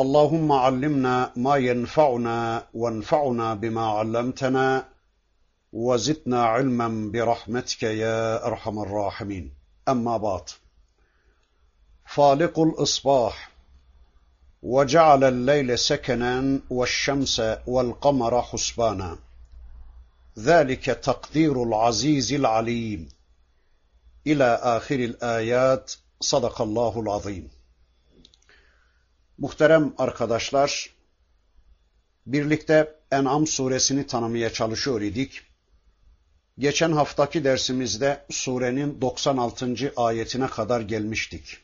اللهم علمنا ما ينفعنا وانفعنا بما علمتنا وزدنا علما برحمتك يا أرحم الراحمين. أما بعد فالق الإصباح وجعل الليل سكنا والشمس والقمر حسبانا. ذلك تقدير العزيز العليم. إلى آخر الآيات صدق الله العظيم. Muhterem arkadaşlar, birlikte En'am suresini tanımaya çalışıyor idik. Geçen haftaki dersimizde surenin 96. ayetine kadar gelmiştik.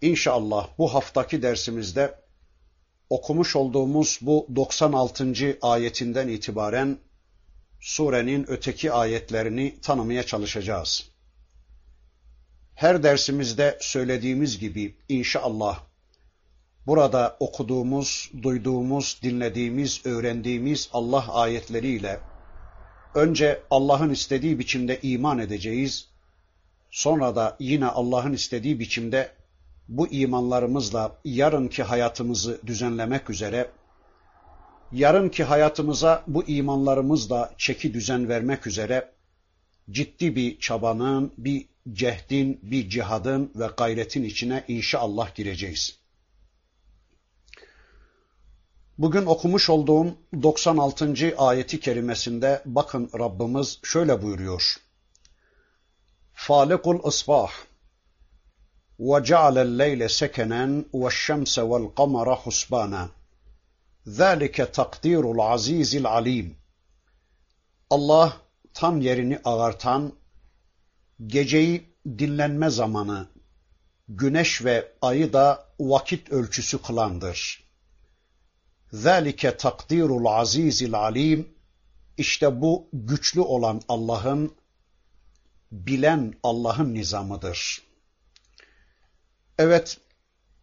İnşallah bu haftaki dersimizde okumuş olduğumuz bu 96. ayetinden itibaren surenin öteki ayetlerini tanımaya çalışacağız. Her dersimizde söylediğimiz gibi inşallah burada okuduğumuz, duyduğumuz, dinlediğimiz, öğrendiğimiz Allah ayetleriyle önce Allah'ın istediği biçimde iman edeceğiz. Sonra da yine Allah'ın istediği biçimde bu imanlarımızla yarınki hayatımızı düzenlemek üzere, yarınki hayatımıza bu imanlarımızla çeki düzen vermek üzere ciddi bir çabanın, bir cehdin, bir cihadın ve gayretin içine inşallah gireceğiz. Bugün okumuş olduğum 96. ayeti kerimesinde bakın Rabbimiz şöyle buyuruyor. Falikul isbah ve cealel leyle sekenen ve şemse vel kamera husbana. Zalike takdirul azizil alim. Allah tam yerini ağartan, geceyi dinlenme zamanı, güneş ve ayı da vakit ölçüsü kılandır. Zalike takdirul azizil alim. İşte bu güçlü olan Allah'ın bilen Allah'ın nizamıdır. Evet,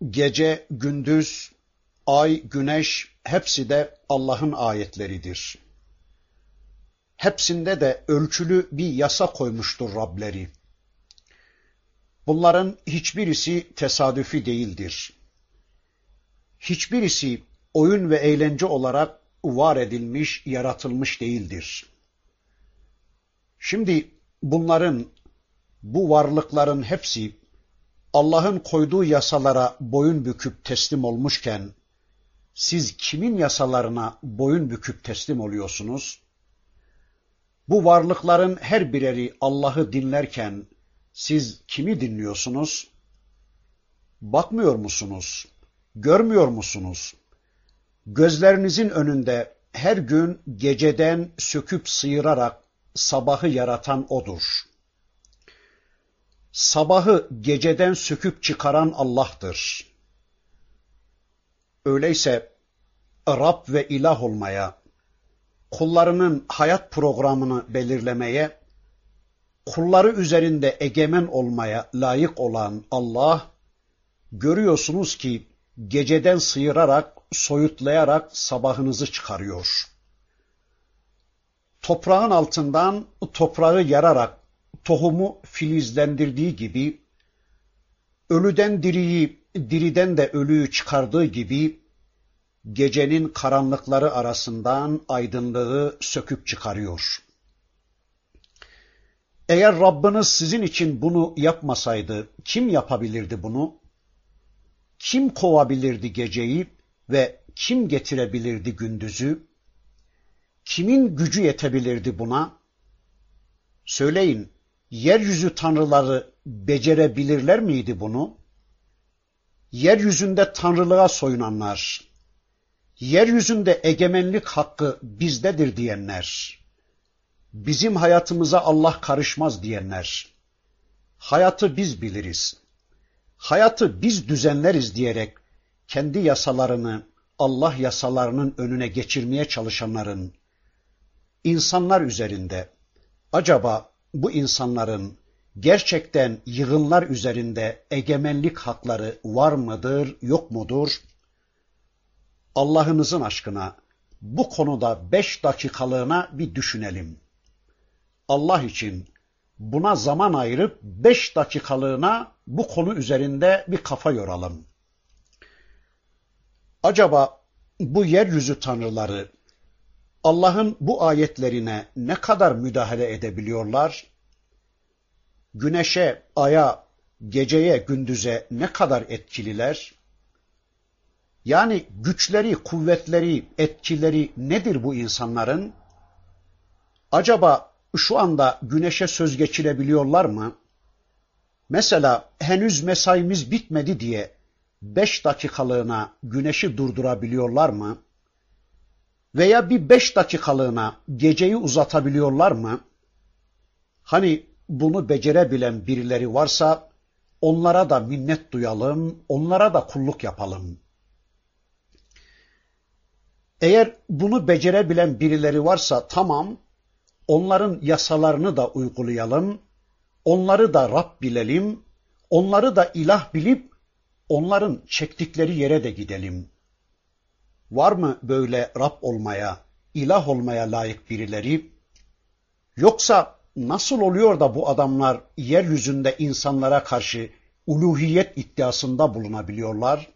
gece, gündüz, ay, güneş hepsi de Allah'ın ayetleridir. Hepsinde de ölçülü bir yasa koymuştur Rableri. Bunların hiçbirisi tesadüfi değildir. Hiçbirisi oyun ve eğlence olarak var edilmiş, yaratılmış değildir. Şimdi bunların, bu varlıkların hepsi Allah'ın koyduğu yasalara boyun büküp teslim olmuşken, siz kimin yasalarına boyun büküp teslim oluyorsunuz? Bu varlıkların her bireri Allah'ı dinlerken, siz kimi dinliyorsunuz? Bakmıyor musunuz? Görmüyor musunuz? Gözlerinizin önünde her gün geceden söküp sıyırarak sabahı yaratan O'dur. Sabahı geceden söküp çıkaran Allah'tır. Öyleyse Rab ve ilah olmaya, kullarının hayat programını belirlemeye, kulları üzerinde egemen olmaya layık olan Allah, görüyorsunuz ki geceden sıyırarak soyutlayarak sabahınızı çıkarıyor. Toprağın altından toprağı yararak tohumu filizlendirdiği gibi, ölüden diriyi, diriden de ölüyü çıkardığı gibi, gecenin karanlıkları arasından aydınlığı söküp çıkarıyor. Eğer Rabbiniz sizin için bunu yapmasaydı, kim yapabilirdi bunu? Kim kovabilirdi geceyi? ve kim getirebilirdi gündüzü? Kimin gücü yetebilirdi buna? Söyleyin, yeryüzü tanrıları becerebilirler miydi bunu? Yeryüzünde tanrılığa soyunanlar, yeryüzünde egemenlik hakkı bizdedir diyenler, bizim hayatımıza Allah karışmaz diyenler, hayatı biz biliriz, hayatı biz düzenleriz diyerek kendi yasalarını Allah yasalarının önüne geçirmeye çalışanların insanlar üzerinde acaba bu insanların gerçekten yığınlar üzerinde egemenlik hakları var mıdır, yok mudur? Allah'ınızın aşkına bu konuda beş dakikalığına bir düşünelim. Allah için buna zaman ayırıp beş dakikalığına bu konu üzerinde bir kafa yoralım. Acaba bu yeryüzü tanrıları Allah'ın bu ayetlerine ne kadar müdahale edebiliyorlar? Güneşe, aya, geceye, gündüze ne kadar etkililer? Yani güçleri, kuvvetleri, etkileri nedir bu insanların? Acaba şu anda güneşe söz geçirebiliyorlar mı? Mesela henüz mesaimiz bitmedi diye beş dakikalığına güneşi durdurabiliyorlar mı? Veya bir beş dakikalığına geceyi uzatabiliyorlar mı? Hani bunu becerebilen birileri varsa onlara da minnet duyalım, onlara da kulluk yapalım. Eğer bunu becerebilen birileri varsa tamam, onların yasalarını da uygulayalım, onları da Rab bilelim, onları da ilah bilip onların çektikleri yere de gidelim. Var mı böyle Rab olmaya, ilah olmaya layık birileri? Yoksa nasıl oluyor da bu adamlar yeryüzünde insanlara karşı uluhiyet iddiasında bulunabiliyorlar?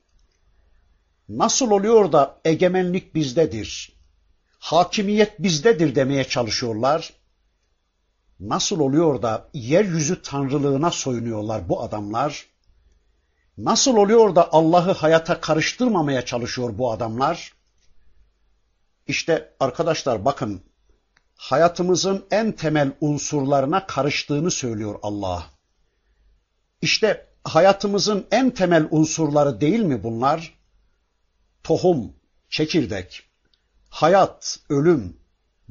Nasıl oluyor da egemenlik bizdedir, hakimiyet bizdedir demeye çalışıyorlar? Nasıl oluyor da yeryüzü tanrılığına soyunuyorlar bu adamlar? Nasıl oluyor da Allah'ı hayata karıştırmamaya çalışıyor bu adamlar? İşte arkadaşlar bakın hayatımızın en temel unsurlarına karıştığını söylüyor Allah. İşte hayatımızın en temel unsurları değil mi bunlar? Tohum, çekirdek, hayat, ölüm,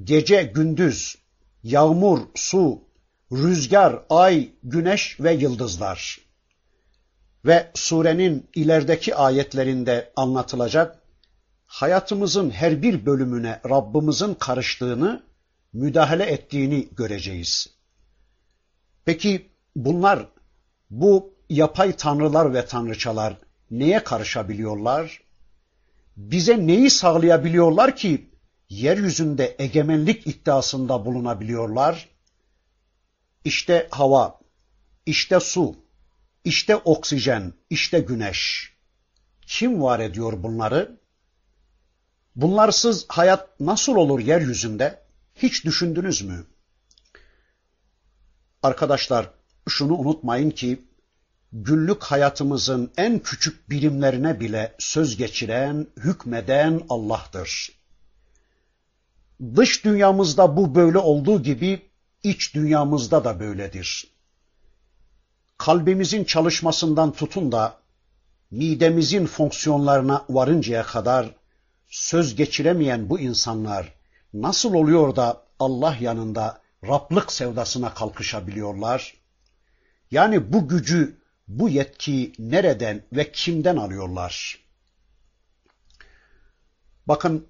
gece, gündüz, yağmur, su, rüzgar, ay, güneş ve yıldızlar. Ve surenin ilerideki ayetlerinde anlatılacak hayatımızın her bir bölümüne Rabbimizin karıştığını, müdahale ettiğini göreceğiz. Peki bunlar, bu yapay tanrılar ve tanrıçalar neye karışabiliyorlar? Bize neyi sağlayabiliyorlar ki yeryüzünde egemenlik iddiasında bulunabiliyorlar? İşte hava, işte su, işte oksijen, işte güneş. Kim var ediyor bunları? Bunlarsız hayat nasıl olur yeryüzünde? Hiç düşündünüz mü? Arkadaşlar şunu unutmayın ki günlük hayatımızın en küçük birimlerine bile söz geçiren, hükmeden Allah'tır. Dış dünyamızda bu böyle olduğu gibi iç dünyamızda da böyledir. Kalbimizin çalışmasından tutun da midemizin fonksiyonlarına varıncaya kadar söz geçiremeyen bu insanlar nasıl oluyor da Allah yanında Rablık sevdasına kalkışabiliyorlar? Yani bu gücü, bu yetkiyi nereden ve kimden alıyorlar? Bakın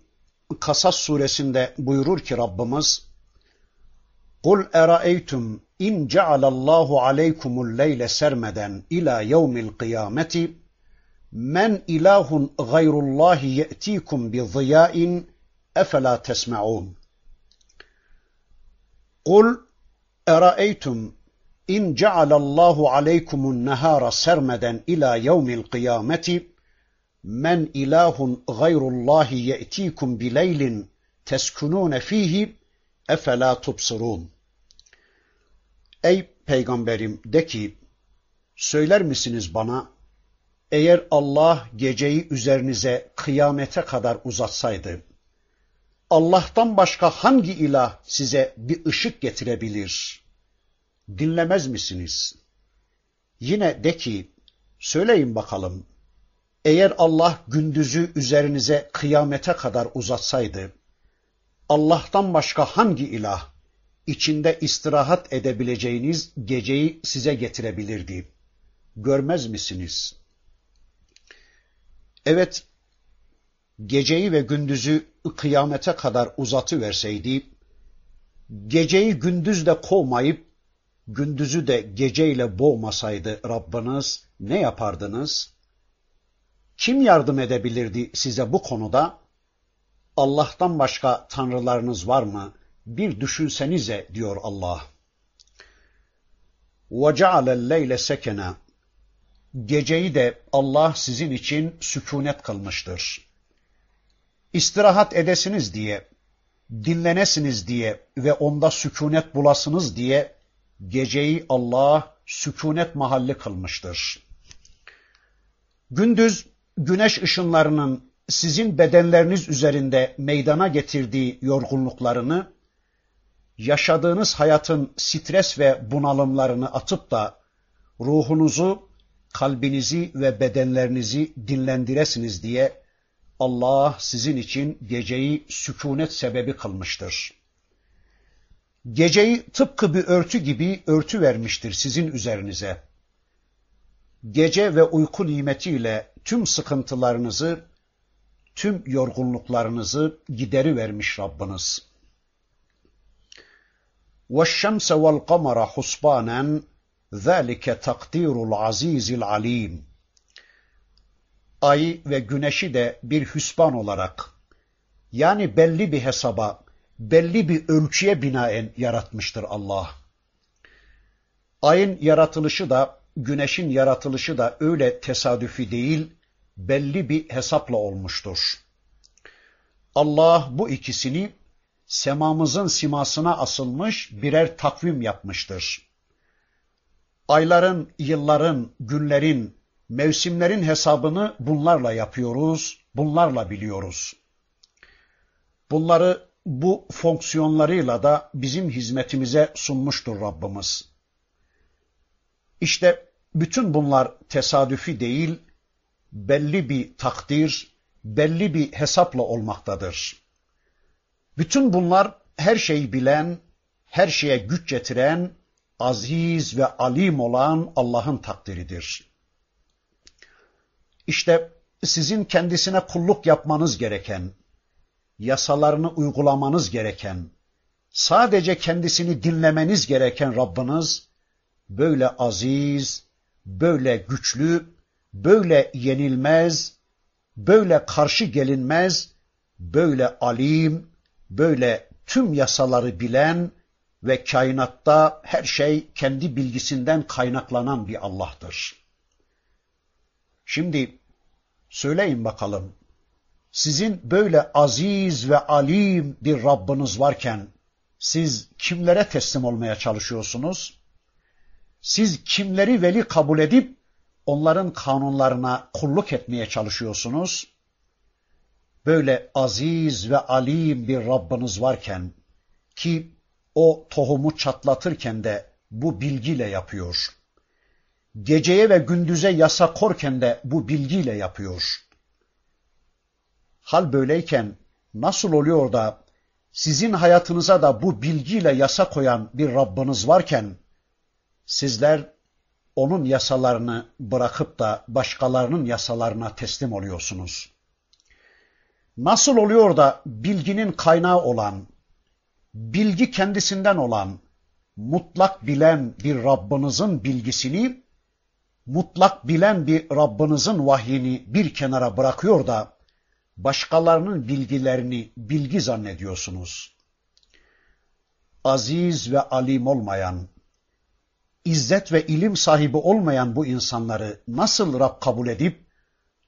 Kasas suresinde buyurur ki Rabbimiz قُلْ اَرَأَيْتُمْ اِنْ جَعَلَ اللّٰهُ عَلَيْكُمُ اللَّيْلَ سَرْمَدًا اِلَى يَوْمِ الْقِيَامَةِ Men ilahun gayrullahi ye'tikum bi ziya'in efela tesma'un. Kul eraeytum in cealallahu aleykumun nehara sermeden ila yevmil kıyameti men ilahun gayrullahi ye'tikum bi leylin teskunune fihi efela tubsirun. Ey peygamberim de ki söyler misiniz bana eğer Allah geceyi üzerinize kıyamete kadar uzatsaydı, Allah'tan başka hangi ilah size bir ışık getirebilir? Dinlemez misiniz? Yine de ki, söyleyin bakalım, eğer Allah gündüzü üzerinize kıyamete kadar uzatsaydı, Allah'tan başka hangi ilah içinde istirahat edebileceğiniz geceyi size getirebilirdi? Görmez misiniz?'' Evet, geceyi ve gündüzü kıyamete kadar uzatı verseydi, geceyi gündüzle kovmayıp gündüzü de geceyle boğmasaydı Rabbiniz ne yapardınız? Kim yardım edebilirdi size bu konuda? Allah'tan başka tanrılarınız var mı? Bir düşünsenize diyor Allah. وَجَعَلَ اللَّيْلَ سَكَنًا Geceyi de Allah sizin için sükunet kılmıştır. İstirahat edesiniz diye, dinlenesiniz diye ve onda sükunet bulasınız diye geceyi Allah sükunet mahalli kılmıştır. Gündüz güneş ışınlarının sizin bedenleriniz üzerinde meydana getirdiği yorgunluklarını, yaşadığınız hayatın stres ve bunalımlarını atıp da ruhunuzu, kalbinizi ve bedenlerinizi dinlendiresiniz diye Allah sizin için geceyi sükunet sebebi kılmıştır. Geceyi tıpkı bir örtü gibi örtü vermiştir sizin üzerinize. Gece ve uyku nimetiyle tüm sıkıntılarınızı, tüm yorgunluklarınızı gideri vermiş Rabbiniz. وَالشَّمْسَ وَالْقَمَرَ حُسْبَانًا ذَٰلِكَ تَقْدِيرُ الْعَز۪يزِ الْعَل۪يمِ Ay ve güneşi de bir hüsban olarak, yani belli bir hesaba, belli bir ölçüye binaen yaratmıştır Allah. Ayın yaratılışı da, güneşin yaratılışı da öyle tesadüfi değil, belli bir hesapla olmuştur. Allah bu ikisini semamızın simasına asılmış birer takvim yapmıştır. Ayların, yılların, günlerin, mevsimlerin hesabını bunlarla yapıyoruz, bunlarla biliyoruz. Bunları bu fonksiyonlarıyla da bizim hizmetimize sunmuştur Rabbimiz. İşte bütün bunlar tesadüfi değil, belli bir takdir, belli bir hesapla olmaktadır. Bütün bunlar her şeyi bilen, her şeye güç getiren, aziz ve alim olan Allah'ın takdiridir. İşte sizin kendisine kulluk yapmanız gereken, yasalarını uygulamanız gereken, sadece kendisini dinlemeniz gereken Rabbiniz, böyle aziz, böyle güçlü, böyle yenilmez, böyle karşı gelinmez, böyle alim, böyle tüm yasaları bilen ve kainatta her şey kendi bilgisinden kaynaklanan bir Allah'tır. Şimdi söyleyin bakalım, sizin böyle aziz ve alim bir Rabbiniz varken siz kimlere teslim olmaya çalışıyorsunuz? Siz kimleri veli kabul edip onların kanunlarına kulluk etmeye çalışıyorsunuz? Böyle aziz ve alim bir Rabbiniz varken ki o tohumu çatlatırken de bu bilgiyle yapıyor. Geceye ve gündüze yasa korken de bu bilgiyle yapıyor. Hal böyleyken nasıl oluyor da sizin hayatınıza da bu bilgiyle yasa koyan bir Rabbiniz varken sizler onun yasalarını bırakıp da başkalarının yasalarına teslim oluyorsunuz. Nasıl oluyor da bilginin kaynağı olan, bilgi kendisinden olan, mutlak bilen bir Rabbinizin bilgisini, mutlak bilen bir Rabbinizin vahyini bir kenara bırakıyor da, başkalarının bilgilerini bilgi zannediyorsunuz. Aziz ve alim olmayan, izzet ve ilim sahibi olmayan bu insanları nasıl Rab kabul edip,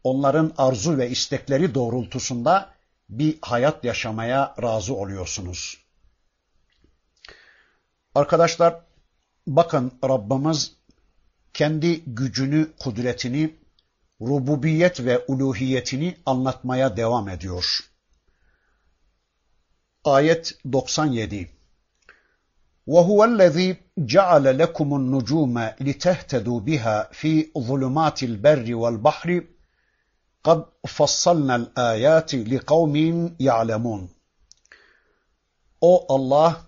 onların arzu ve istekleri doğrultusunda bir hayat yaşamaya razı oluyorsunuz. Arkadaşlar, bakın Rabbimiz kendi gücünü, kudretini rububiyet ve uluhiyetini anlatmaya devam ediyor. Ayet 97 وَهُوَ الَّذ۪ي جَعَلَ لَكُمُ النُّجُومَ لِتَهْتَدُوا بِهَا ف۪ي ظُلُمَاتِ الْبَرِّ وَالْبَحْرِ قَدْ فَصَّلْنَا الْآيَاتِ لِقَوْمٍ يَعْلَمُونَ O Allah,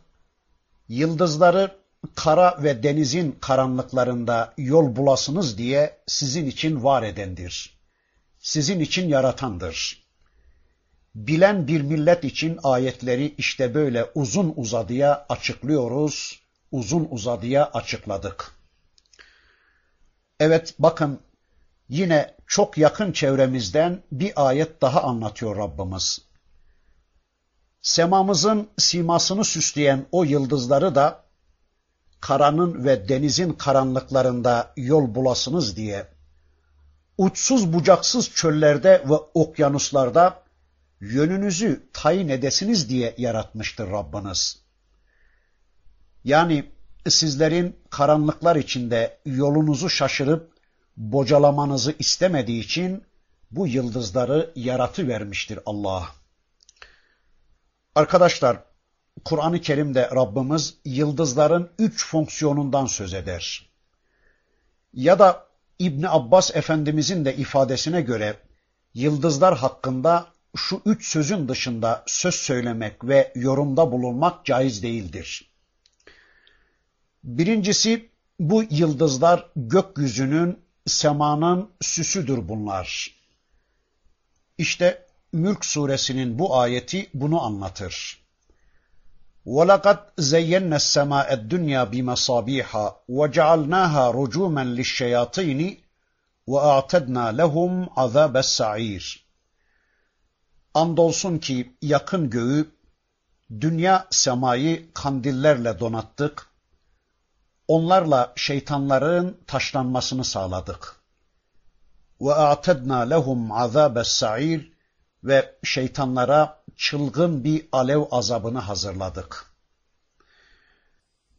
yıldızları kara ve denizin karanlıklarında yol bulasınız diye sizin için var edendir. Sizin için yaratandır. bilen bir millet için ayetleri işte böyle uzun uzadıya açıklıyoruz, uzun uzadıya açıkladık. Evet bakın yine çok yakın çevremizden bir ayet daha anlatıyor Rabbimiz. Semamızın simasını süsleyen o yıldızları da karanın ve denizin karanlıklarında yol bulasınız diye uçsuz bucaksız çöllerde ve okyanuslarda yönünüzü tayin edesiniz diye yaratmıştır Rabbiniz. Yani sizlerin karanlıklar içinde yolunuzu şaşırıp bocalamanızı istemediği için bu yıldızları yaratı vermiştir Allah. Arkadaşlar, Kur'an-ı Kerim'de Rabbimiz yıldızların üç fonksiyonundan söz eder. Ya da İbni Abbas Efendimizin de ifadesine göre yıldızlar hakkında şu üç sözün dışında söz söylemek ve yorumda bulunmak caiz değildir. Birincisi bu yıldızlar gökyüzünün, semanın süsüdür bunlar. İşte Mülk suresinin bu ayeti bunu anlatır. وَلَقَدْ زَيَّنَّا السَّمَاءَ الدُّنْيَا بِمَصَابِيحَ وَجَعَلْنَاهَا رُجُومًا لِلشَّيَاطِينِ وَاَعْتَدْنَا لَهُمْ عَذَابَ السَّعِيرِ Andolsun ki yakın göğü, dünya semayı kandillerle donattık. Onlarla şeytanların taşlanmasını sağladık. Ve a'tedna lehum azabes sa'ir ve şeytanlara çılgın bir alev azabını hazırladık.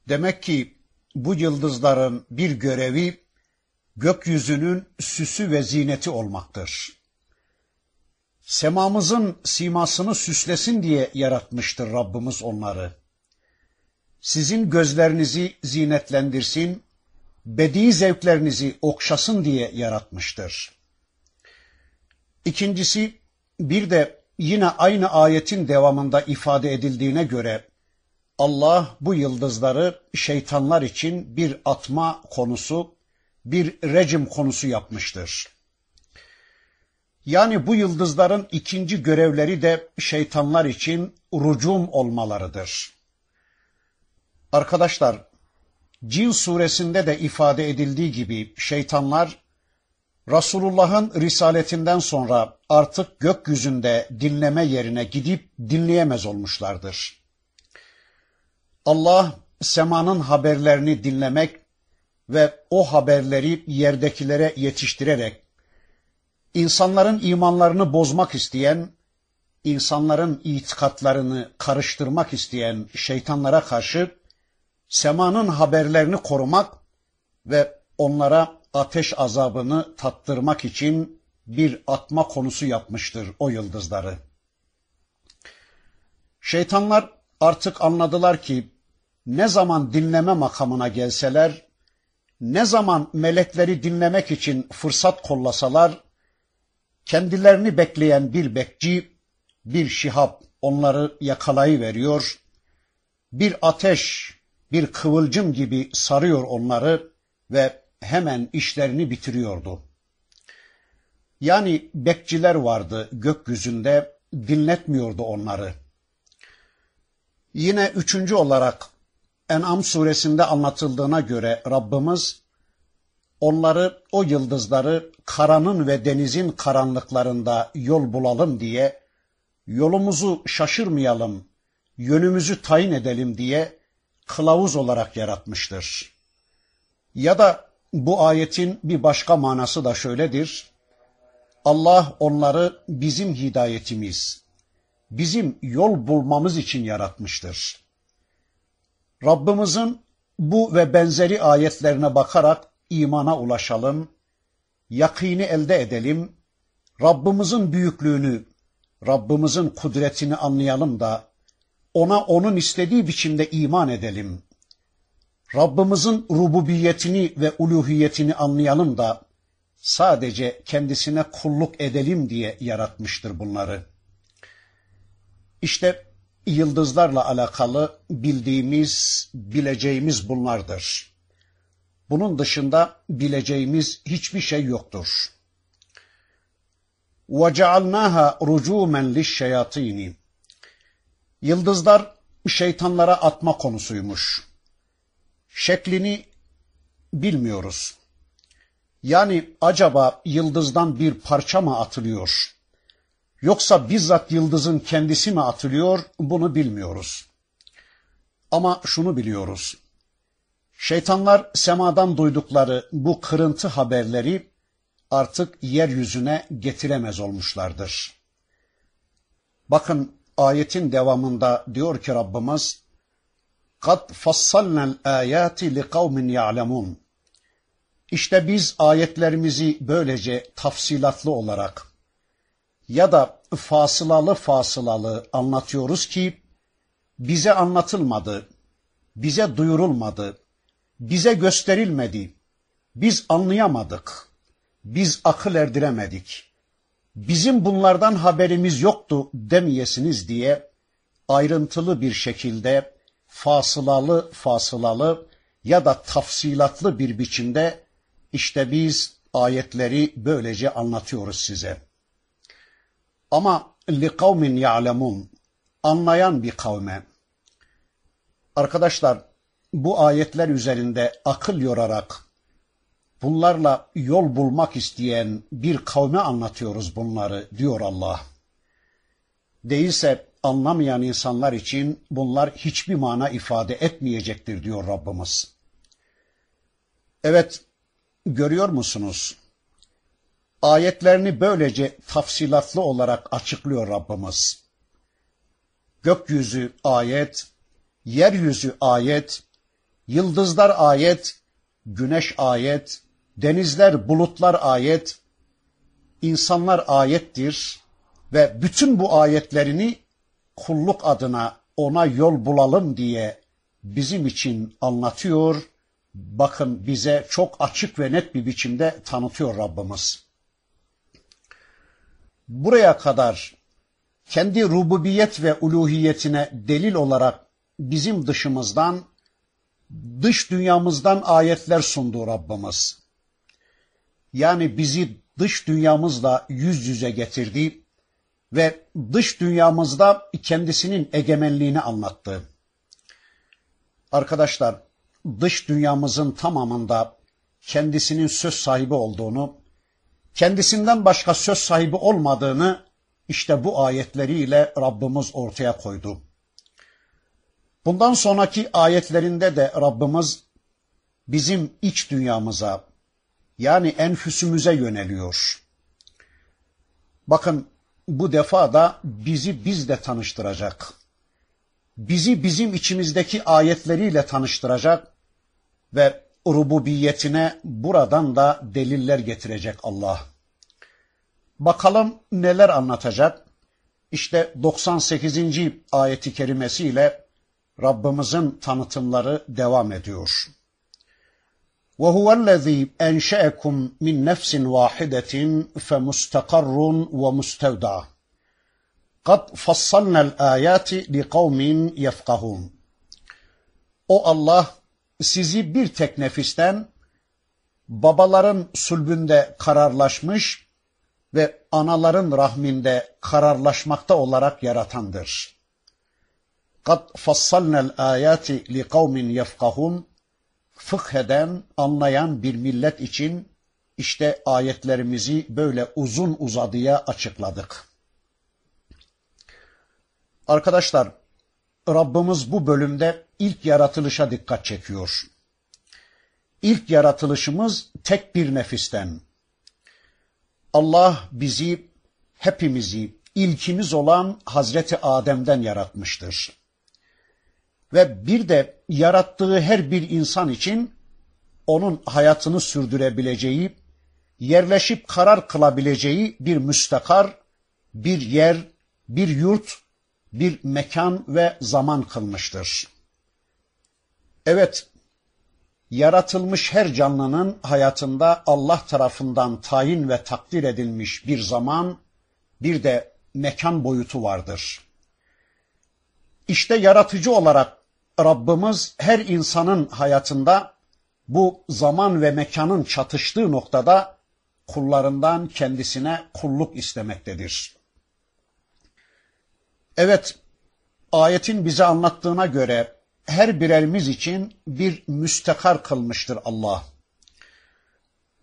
Demek ki bu yıldızların bir görevi gökyüzünün süsü ve zineti olmaktır. Semamızın simasını süslesin diye yaratmıştır Rabbimiz onları. Sizin gözlerinizi zinetlendirsin, bedi zevklerinizi okşasın diye yaratmıştır. İkincisi, bir de yine aynı ayetin devamında ifade edildiğine göre Allah bu yıldızları şeytanlar için bir atma konusu, bir rejim konusu yapmıştır. Yani bu yıldızların ikinci görevleri de şeytanlar için rucum olmalarıdır. Arkadaşlar, Cin suresinde de ifade edildiği gibi şeytanlar Resulullah'ın risaletinden sonra artık gökyüzünde dinleme yerine gidip dinleyemez olmuşlardır. Allah semanın haberlerini dinlemek ve o haberleri yerdekilere yetiştirerek insanların imanlarını bozmak isteyen, insanların itikatlarını karıştırmak isteyen şeytanlara karşı semanın haberlerini korumak ve onlara ateş azabını tattırmak için bir atma konusu yapmıştır o yıldızları. Şeytanlar artık anladılar ki ne zaman dinleme makamına gelseler, ne zaman melekleri dinlemek için fırsat kollasalar, kendilerini bekleyen bir bekçi, bir şihap onları yakalayıveriyor, bir ateş, bir kıvılcım gibi sarıyor onları ve hemen işlerini bitiriyordu. Yani bekçiler vardı gökyüzünde dinletmiyordu onları. Yine üçüncü olarak En'am suresinde anlatıldığına göre Rabbimiz onları o yıldızları karanın ve denizin karanlıklarında yol bulalım diye yolumuzu şaşırmayalım, yönümüzü tayin edelim diye kılavuz olarak yaratmıştır. Ya da bu ayetin bir başka manası da şöyledir. Allah onları bizim hidayetimiz, bizim yol bulmamız için yaratmıştır. Rabbimizin bu ve benzeri ayetlerine bakarak imana ulaşalım, yakini elde edelim, Rabbimizin büyüklüğünü, Rabbimizin kudretini anlayalım da ona onun istediği biçimde iman edelim. Rabbimizin rububiyetini ve uluhiyetini anlayalım da sadece kendisine kulluk edelim diye yaratmıştır bunları. İşte yıldızlarla alakalı bildiğimiz, bileceğimiz bunlardır. Bunun dışında bileceğimiz hiçbir şey yoktur. وَجَعَلْنَاهَا رُجُومًا لِلشَّيَاطِينِ Yıldızlar şeytanlara atma konusuymuş. Şeklini bilmiyoruz. Yani acaba yıldızdan bir parça mı atılıyor? Yoksa bizzat yıldızın kendisi mi atılıyor? Bunu bilmiyoruz. Ama şunu biliyoruz. Şeytanlar semadan duydukları bu kırıntı haberleri artık yeryüzüne getiremez olmuşlardır. Bakın ayetin devamında diyor ki Rabbimiz "Kad fassalna'l ayati liqaumin ya'lemun." İşte biz ayetlerimizi böylece tafsilatlı olarak ya da fasılalı fasılalı anlatıyoruz ki bize anlatılmadı, bize duyurulmadı bize gösterilmedi, biz anlayamadık, biz akıl erdiremedik, bizim bunlardan haberimiz yoktu demeyesiniz diye ayrıntılı bir şekilde fasılalı fasılalı ya da tafsilatlı bir biçimde işte biz ayetleri böylece anlatıyoruz size. Ama li kavmin ya'lemun anlayan bir kavme. Arkadaşlar bu ayetler üzerinde akıl yorarak bunlarla yol bulmak isteyen bir kavme anlatıyoruz bunları diyor Allah. Değilse anlamayan insanlar için bunlar hiçbir mana ifade etmeyecektir diyor Rabbimiz. Evet, görüyor musunuz? Ayetlerini böylece tafsilatlı olarak açıklıyor Rabbimiz. Gökyüzü ayet, yeryüzü ayet, yıldızlar ayet, güneş ayet, denizler, bulutlar ayet, insanlar ayettir ve bütün bu ayetlerini kulluk adına ona yol bulalım diye bizim için anlatıyor. Bakın bize çok açık ve net bir biçimde tanıtıyor Rabbimiz. Buraya kadar kendi rububiyet ve uluhiyetine delil olarak bizim dışımızdan, dış dünyamızdan ayetler sundu Rabbimiz. Yani bizi dış dünyamızla yüz yüze getirdi ve dış dünyamızda kendisinin egemenliğini anlattı. Arkadaşlar, dış dünyamızın tamamında kendisinin söz sahibi olduğunu, kendisinden başka söz sahibi olmadığını işte bu ayetleriyle Rabbimiz ortaya koydu. Bundan sonraki ayetlerinde de Rabbimiz bizim iç dünyamıza yani enfüsümüze yöneliyor. Bakın bu defa da bizi bizle tanıştıracak. Bizi bizim içimizdeki ayetleriyle tanıştıracak ve rububiyetine buradan da deliller getirecek Allah. Bakalım neler anlatacak? İşte 98. ayeti kerimesiyle Rabbimizin tanıtımları devam ediyor. وهو الذي أنشأكم من نفس واحدة فمستقر ومستودع قد فصلنا الآيات لقوم يفقهون O Allah sizi bir tek nefisten babaların sulbünde kararlaşmış ve anaların rahminde kararlaşmakta olarak yaratandır. Kad fassalnel ayati li kavmin yefkahun. Fıkheden anlayan bir millet için işte ayetlerimizi böyle uzun uzadıya açıkladık. Arkadaşlar, Rabbimiz bu bölümde ilk yaratılışa dikkat çekiyor. İlk yaratılışımız tek bir nefisten. Allah bizi, hepimizi, ilkimiz olan Hazreti Adem'den yaratmıştır ve bir de yarattığı her bir insan için onun hayatını sürdürebileceği, yerleşip karar kılabileceği bir müstakar, bir yer, bir yurt, bir mekan ve zaman kılmıştır. Evet, yaratılmış her canlının hayatında Allah tarafından tayin ve takdir edilmiş bir zaman, bir de mekan boyutu vardır. İşte yaratıcı olarak Rabbimiz her insanın hayatında bu zaman ve mekanın çatıştığı noktada kullarından kendisine kulluk istemektedir. Evet, ayetin bize anlattığına göre her birerimiz için bir müstekar kılmıştır Allah.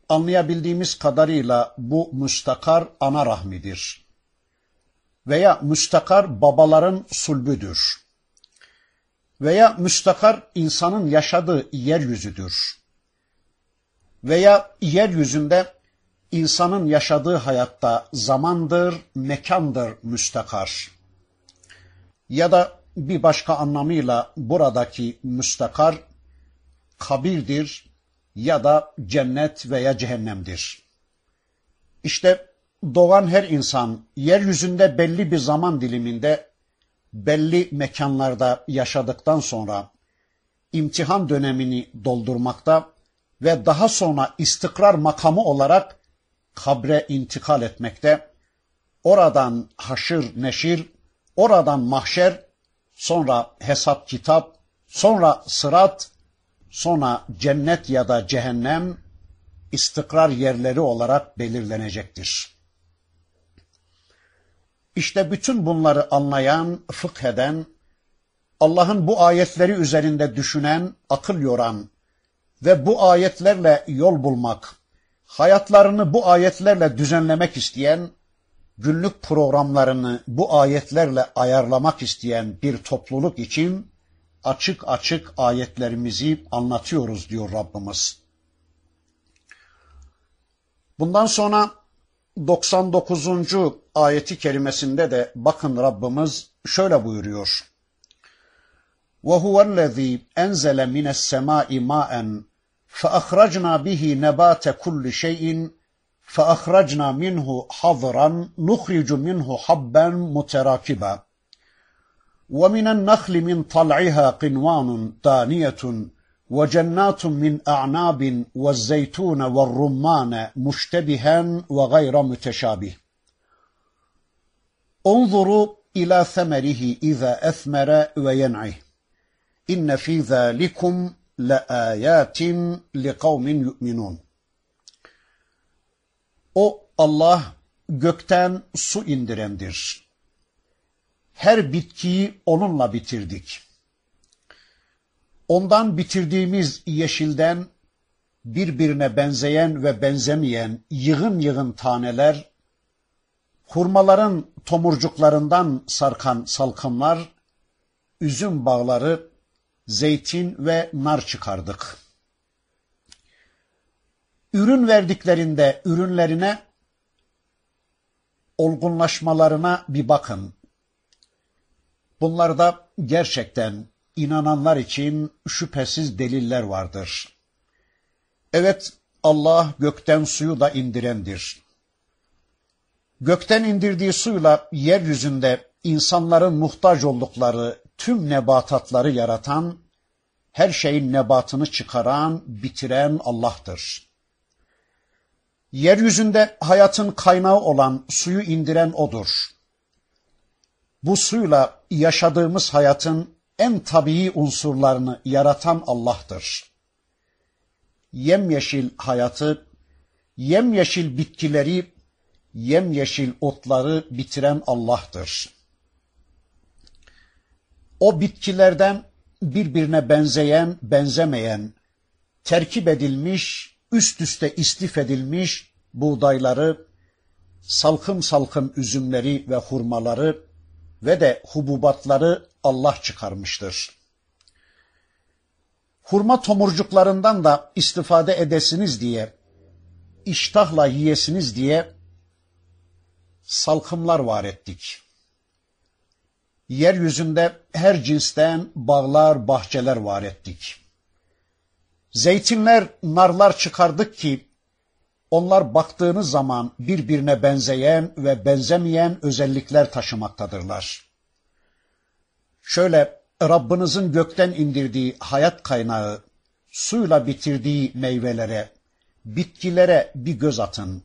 Anlayabildiğimiz kadarıyla bu müstakar ana rahmidir. Veya müstakar babaların sulbüdür. Veya müstakar insanın yaşadığı yeryüzüdür. Veya yeryüzünde insanın yaşadığı hayatta zamandır, mekandır müstakar. Ya da bir başka anlamıyla buradaki müstakar kabirdir ya da cennet veya cehennemdir. İşte doğan her insan yeryüzünde belli bir zaman diliminde belli mekanlarda yaşadıktan sonra imtihan dönemini doldurmakta ve daha sonra istikrar makamı olarak kabre intikal etmekte, oradan haşır neşir, oradan mahşer, sonra hesap kitap, sonra sırat, sonra cennet ya da cehennem istikrar yerleri olarak belirlenecektir. İşte bütün bunları anlayan, fıkheden, Allah'ın bu ayetleri üzerinde düşünen, akıl yoran ve bu ayetlerle yol bulmak, hayatlarını bu ayetlerle düzenlemek isteyen, günlük programlarını bu ayetlerle ayarlamak isteyen bir topluluk için açık açık ayetlerimizi anlatıyoruz diyor Rabbimiz. Bundan sonra 99 ayeti kerimesinde de bakın Rabbimiz şöyle buyuruyor. وَهُوَ الَّذ۪ي اَنْزَلَ مِنَ السَّمَاءِ مَاءً فأخرجنا به نبات كل شيء فأخرجنا منه حضرا نخرج منه حبا متراكبا ومن النخل من طلعها قنوان دانية وجنات من أعناب والزيتون والرمان مشتبها وغير متشابه انظروا إلى ثمره إذا أثمر وينعه إن في ذلكم لَآيَاتٍ لِقَوْمٍ يُؤْمِنُونَ O Allah gökten su indirendir. Her bitkiyi onunla bitirdik. Ondan bitirdiğimiz yeşilden birbirine benzeyen ve benzemeyen yığın yığın taneler, hurmaların tomurcuklarından sarkan salkımlar, üzüm bağları, zeytin ve nar çıkardık. Ürün verdiklerinde ürünlerine olgunlaşmalarına bir bakın. Bunlarda gerçekten inananlar için şüphesiz deliller vardır. Evet, Allah gökten suyu da indirendir. Gökten indirdiği suyla yeryüzünde insanların muhtaç oldukları tüm nebatatları yaratan, her şeyin nebatını çıkaran, bitiren Allah'tır. Yeryüzünde hayatın kaynağı olan suyu indiren O'dur. Bu suyla yaşadığımız hayatın en tabii unsurlarını yaratan Allah'tır. Yemyeşil hayatı, yemyeşil bitkileri, yemyeşil otları bitiren Allah'tır. O bitkilerden birbirine benzeyen, benzemeyen, terkip edilmiş, üst üste istif edilmiş buğdayları, salkım salkım üzümleri ve hurmaları ve de hububatları Allah çıkarmıştır. Hurma tomurcuklarından da istifade edesiniz diye, iştahla yiyesiniz diye salkımlar var ettik yeryüzünde her cinsten bağlar, bahçeler var ettik. Zeytinler, narlar çıkardık ki onlar baktığınız zaman birbirine benzeyen ve benzemeyen özellikler taşımaktadırlar. Şöyle Rabbinizin gökten indirdiği hayat kaynağı, suyla bitirdiği meyvelere, bitkilere bir göz atın.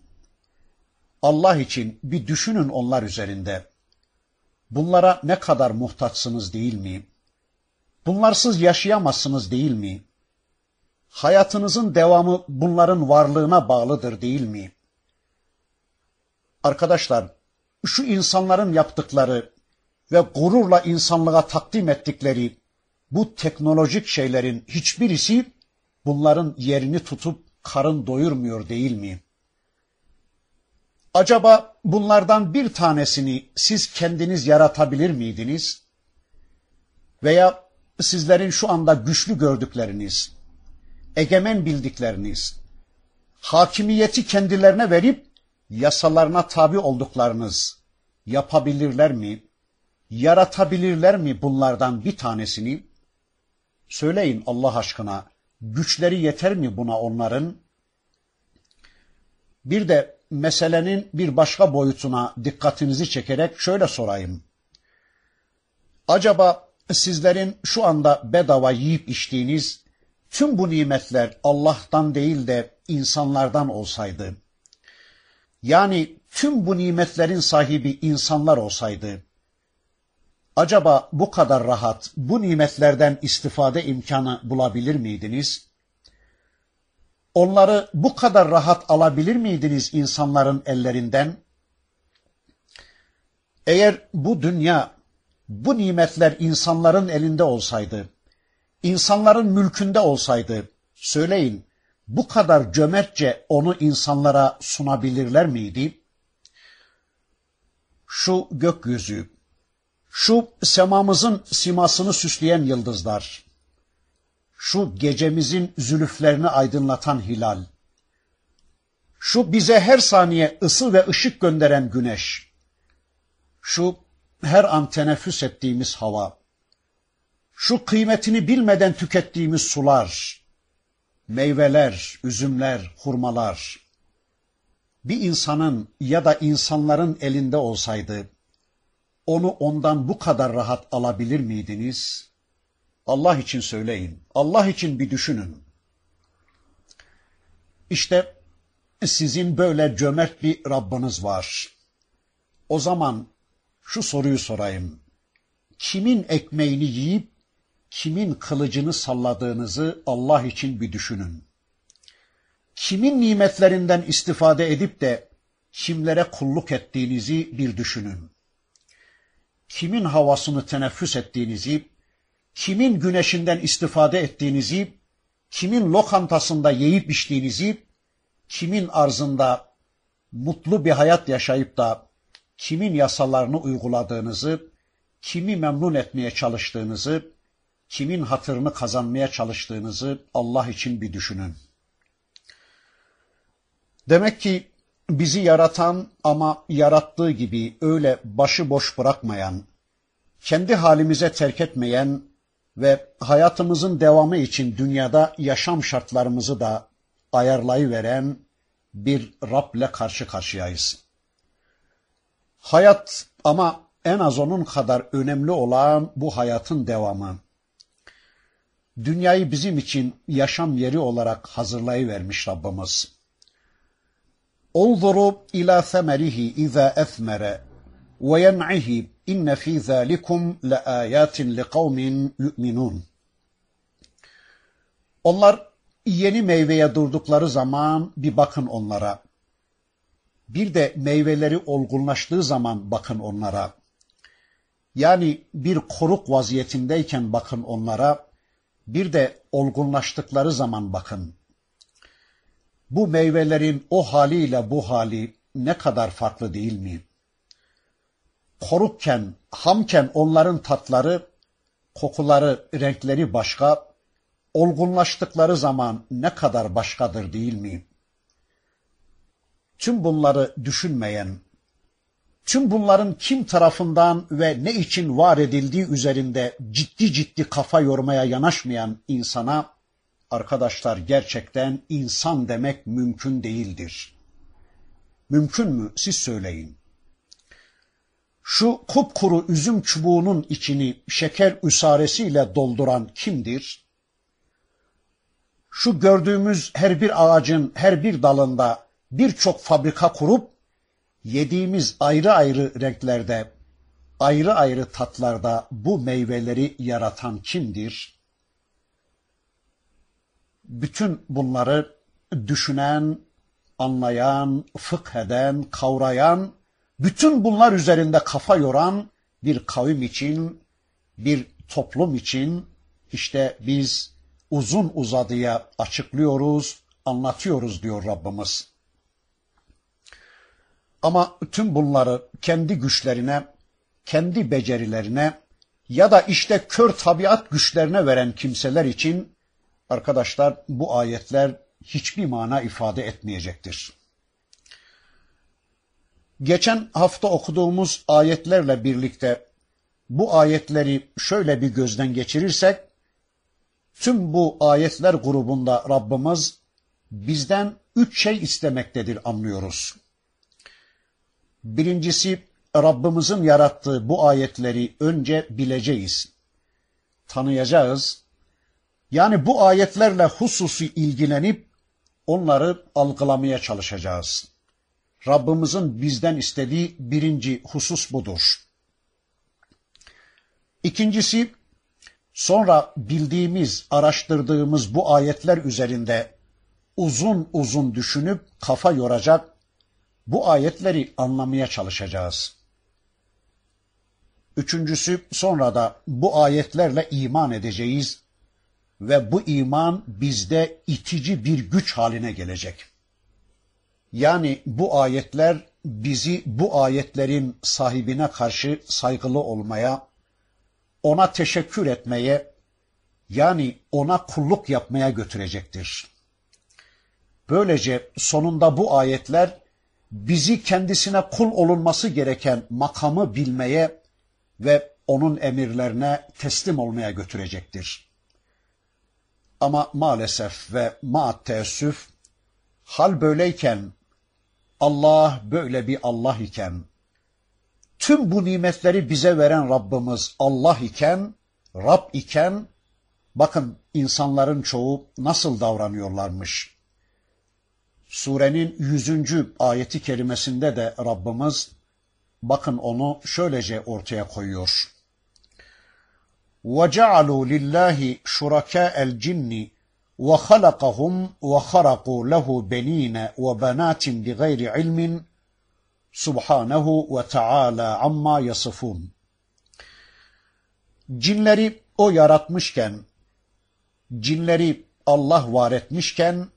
Allah için bir düşünün onlar üzerinde. Bunlara ne kadar muhtaçsınız değil mi? Bunlarsız yaşayamazsınız değil mi? Hayatınızın devamı bunların varlığına bağlıdır değil mi? Arkadaşlar şu insanların yaptıkları ve gururla insanlığa takdim ettikleri bu teknolojik şeylerin hiçbirisi bunların yerini tutup karın doyurmuyor değil mi? Acaba bunlardan bir tanesini siz kendiniz yaratabilir miydiniz? Veya sizlerin şu anda güçlü gördükleriniz, egemen bildikleriniz, hakimiyeti kendilerine verip yasalarına tabi olduklarınız yapabilirler mi? Yaratabilirler mi bunlardan bir tanesini? Söyleyin Allah aşkına, güçleri yeter mi buna onların? Bir de meselenin bir başka boyutuna dikkatinizi çekerek şöyle sorayım. Acaba sizlerin şu anda bedava yiyip içtiğiniz tüm bu nimetler Allah'tan değil de insanlardan olsaydı, yani tüm bu nimetlerin sahibi insanlar olsaydı, acaba bu kadar rahat bu nimetlerden istifade imkanı bulabilir miydiniz? Onları bu kadar rahat alabilir miydiniz insanların ellerinden? Eğer bu dünya, bu nimetler insanların elinde olsaydı, insanların mülkünde olsaydı, söyleyin, bu kadar cömertçe onu insanlara sunabilirler miydi? Şu gökyüzü, şu semamızın simasını süsleyen yıldızlar, şu gecemizin zülüflerini aydınlatan hilal, şu bize her saniye ısı ve ışık gönderen güneş, şu her an teneffüs ettiğimiz hava, şu kıymetini bilmeden tükettiğimiz sular, meyveler, üzümler, hurmalar, bir insanın ya da insanların elinde olsaydı, onu ondan bu kadar rahat alabilir miydiniz? Allah için söyleyin. Allah için bir düşünün. İşte sizin böyle cömert bir Rabbiniz var. O zaman şu soruyu sorayım. Kimin ekmeğini yiyip kimin kılıcını salladığınızı Allah için bir düşünün. Kimin nimetlerinden istifade edip de kimlere kulluk ettiğinizi bir düşünün. Kimin havasını teneffüs ettiğinizi, kimin güneşinden istifade ettiğinizi, kimin lokantasında yiyip içtiğinizi, kimin arzında mutlu bir hayat yaşayıp da kimin yasalarını uyguladığınızı, kimi memnun etmeye çalıştığınızı, kimin hatırını kazanmaya çalıştığınızı Allah için bir düşünün. Demek ki bizi yaratan ama yarattığı gibi öyle başıboş bırakmayan, kendi halimize terk etmeyen ve hayatımızın devamı için dünyada yaşam şartlarımızı da ayarlayıveren bir Rab'le karşı karşıyayız. Hayat ama en az onun kadar önemli olan bu hayatın devamı. Dünyayı bizim için yaşam yeri olarak hazırlayıvermiş Rabbimiz. Unzuru ila semerihi iza esmere ve yen'ihi inne fi zalikum leayatin liqaumin yu'minun. Onlar yeni meyveye durdukları zaman bir bakın onlara. Bir de meyveleri olgunlaştığı zaman bakın onlara. Yani bir koruk vaziyetindeyken bakın onlara. Bir de olgunlaştıkları zaman bakın. Bu meyvelerin o haliyle bu hali ne kadar farklı değil mi? Korukken, hamken onların tatları, kokuları, renkleri başka, olgunlaştıkları zaman ne kadar başkadır değil mi? Tüm bunları düşünmeyen, tüm bunların kim tarafından ve ne için var edildiği üzerinde ciddi ciddi kafa yormaya yanaşmayan insana arkadaşlar gerçekten insan demek mümkün değildir. Mümkün mü? Siz söyleyin. Şu kupkuru üzüm çubuğunun içini şeker üsaresiyle dolduran kimdir? Şu gördüğümüz her bir ağacın her bir dalında birçok fabrika kurup yediğimiz ayrı ayrı renklerde, ayrı ayrı tatlarda bu meyveleri yaratan kimdir? Bütün bunları düşünen, anlayan, fıkheden, kavrayan, bütün bunlar üzerinde kafa yoran bir kavim için, bir toplum için işte biz uzun uzadıya açıklıyoruz, anlatıyoruz diyor Rabbimiz. Ama tüm bunları kendi güçlerine, kendi becerilerine ya da işte kör tabiat güçlerine veren kimseler için arkadaşlar bu ayetler hiçbir mana ifade etmeyecektir. Geçen hafta okuduğumuz ayetlerle birlikte bu ayetleri şöyle bir gözden geçirirsek, tüm bu ayetler grubunda Rabbimiz bizden üç şey istemektedir anlıyoruz. Birincisi Rabbimizin yarattığı bu ayetleri önce bileceğiz, tanıyacağız. Yani bu ayetlerle hususi ilgilenip onları algılamaya çalışacağız. Rabbimizin bizden istediği birinci husus budur. İkincisi, sonra bildiğimiz, araştırdığımız bu ayetler üzerinde uzun uzun düşünüp kafa yoracak, bu ayetleri anlamaya çalışacağız. Üçüncüsü, sonra da bu ayetlerle iman edeceğiz ve bu iman bizde itici bir güç haline gelecek. Yani bu ayetler bizi bu ayetlerin sahibine karşı saygılı olmaya, ona teşekkür etmeye, yani ona kulluk yapmaya götürecektir. Böylece sonunda bu ayetler bizi kendisine kul olunması gereken makamı bilmeye ve onun emirlerine teslim olmaya götürecektir. Ama maalesef ve maat teessüf hal böyleyken Allah böyle bir Allah iken tüm bu nimetleri bize veren Rabbimiz Allah iken Rab iken bakın insanların çoğu nasıl davranıyorlarmış. Surenin yüzüncü ayeti kerimesinde de Rabbimiz bakın onu şöylece ortaya koyuyor. وَجَعَلُوا لِلّٰهِ شُرَكَاءَ الْجِنِّ وَخَلَقَهُمْ وَخَرَقُوا لَهُ بَن۪ينَ وَبَنَاتٍ بِغَيْرِ عِلْمٍ سُبْحَانَهُ وَتَعَالَى عَمَّا يَصِفُونَ Cinleri o yaratmışken, cinleri Allah var etmişken,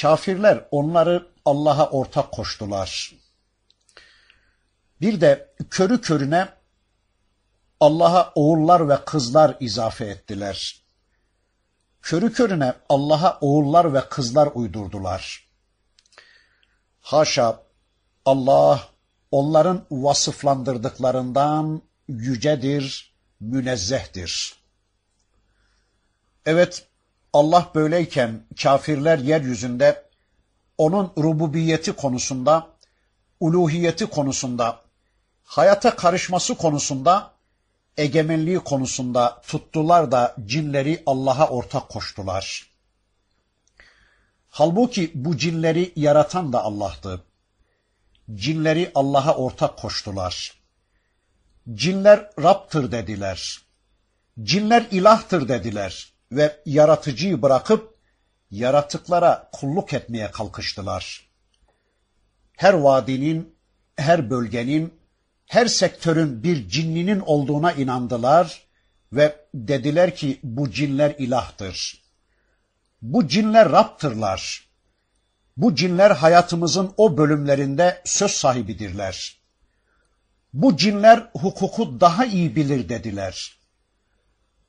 kafirler onları Allah'a ortak koştular. Bir de körü körüne Allah'a oğullar ve kızlar izafe ettiler. Körü körüne Allah'a oğullar ve kızlar uydurdular. Haşa Allah onların vasıflandırdıklarından yücedir, münezzehtir. Evet, Allah böyleyken kafirler yeryüzünde onun rububiyeti konusunda, uluhiyeti konusunda, hayata karışması konusunda, egemenliği konusunda tuttular da cinleri Allah'a ortak koştular. Halbuki bu cinleri yaratan da Allah'tı. Cinleri Allah'a ortak koştular. Cinler Rab'tır dediler. Cinler ilahtır dediler ve yaratıcıyı bırakıp yaratıklara kulluk etmeye kalkıştılar. Her vadinin, her bölgenin, her sektörün bir cinninin olduğuna inandılar ve dediler ki bu cinler ilahtır. Bu cinler Rab'tırlar. Bu cinler hayatımızın o bölümlerinde söz sahibidirler. Bu cinler hukuku daha iyi bilir dediler.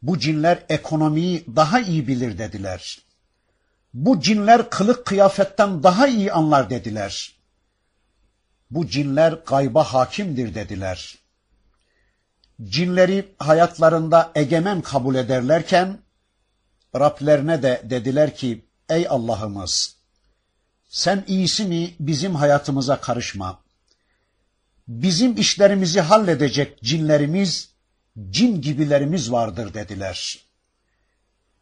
Bu cinler ekonomiyi daha iyi bilir dediler. Bu cinler kılık kıyafetten daha iyi anlar dediler. Bu cinler gayba hakimdir dediler. Cinleri hayatlarında egemen kabul ederlerken Rablerine de dediler ki ey Allah'ımız sen iyisini bizim hayatımıza karışma. Bizim işlerimizi halledecek cinlerimiz, cin gibilerimiz vardır dediler.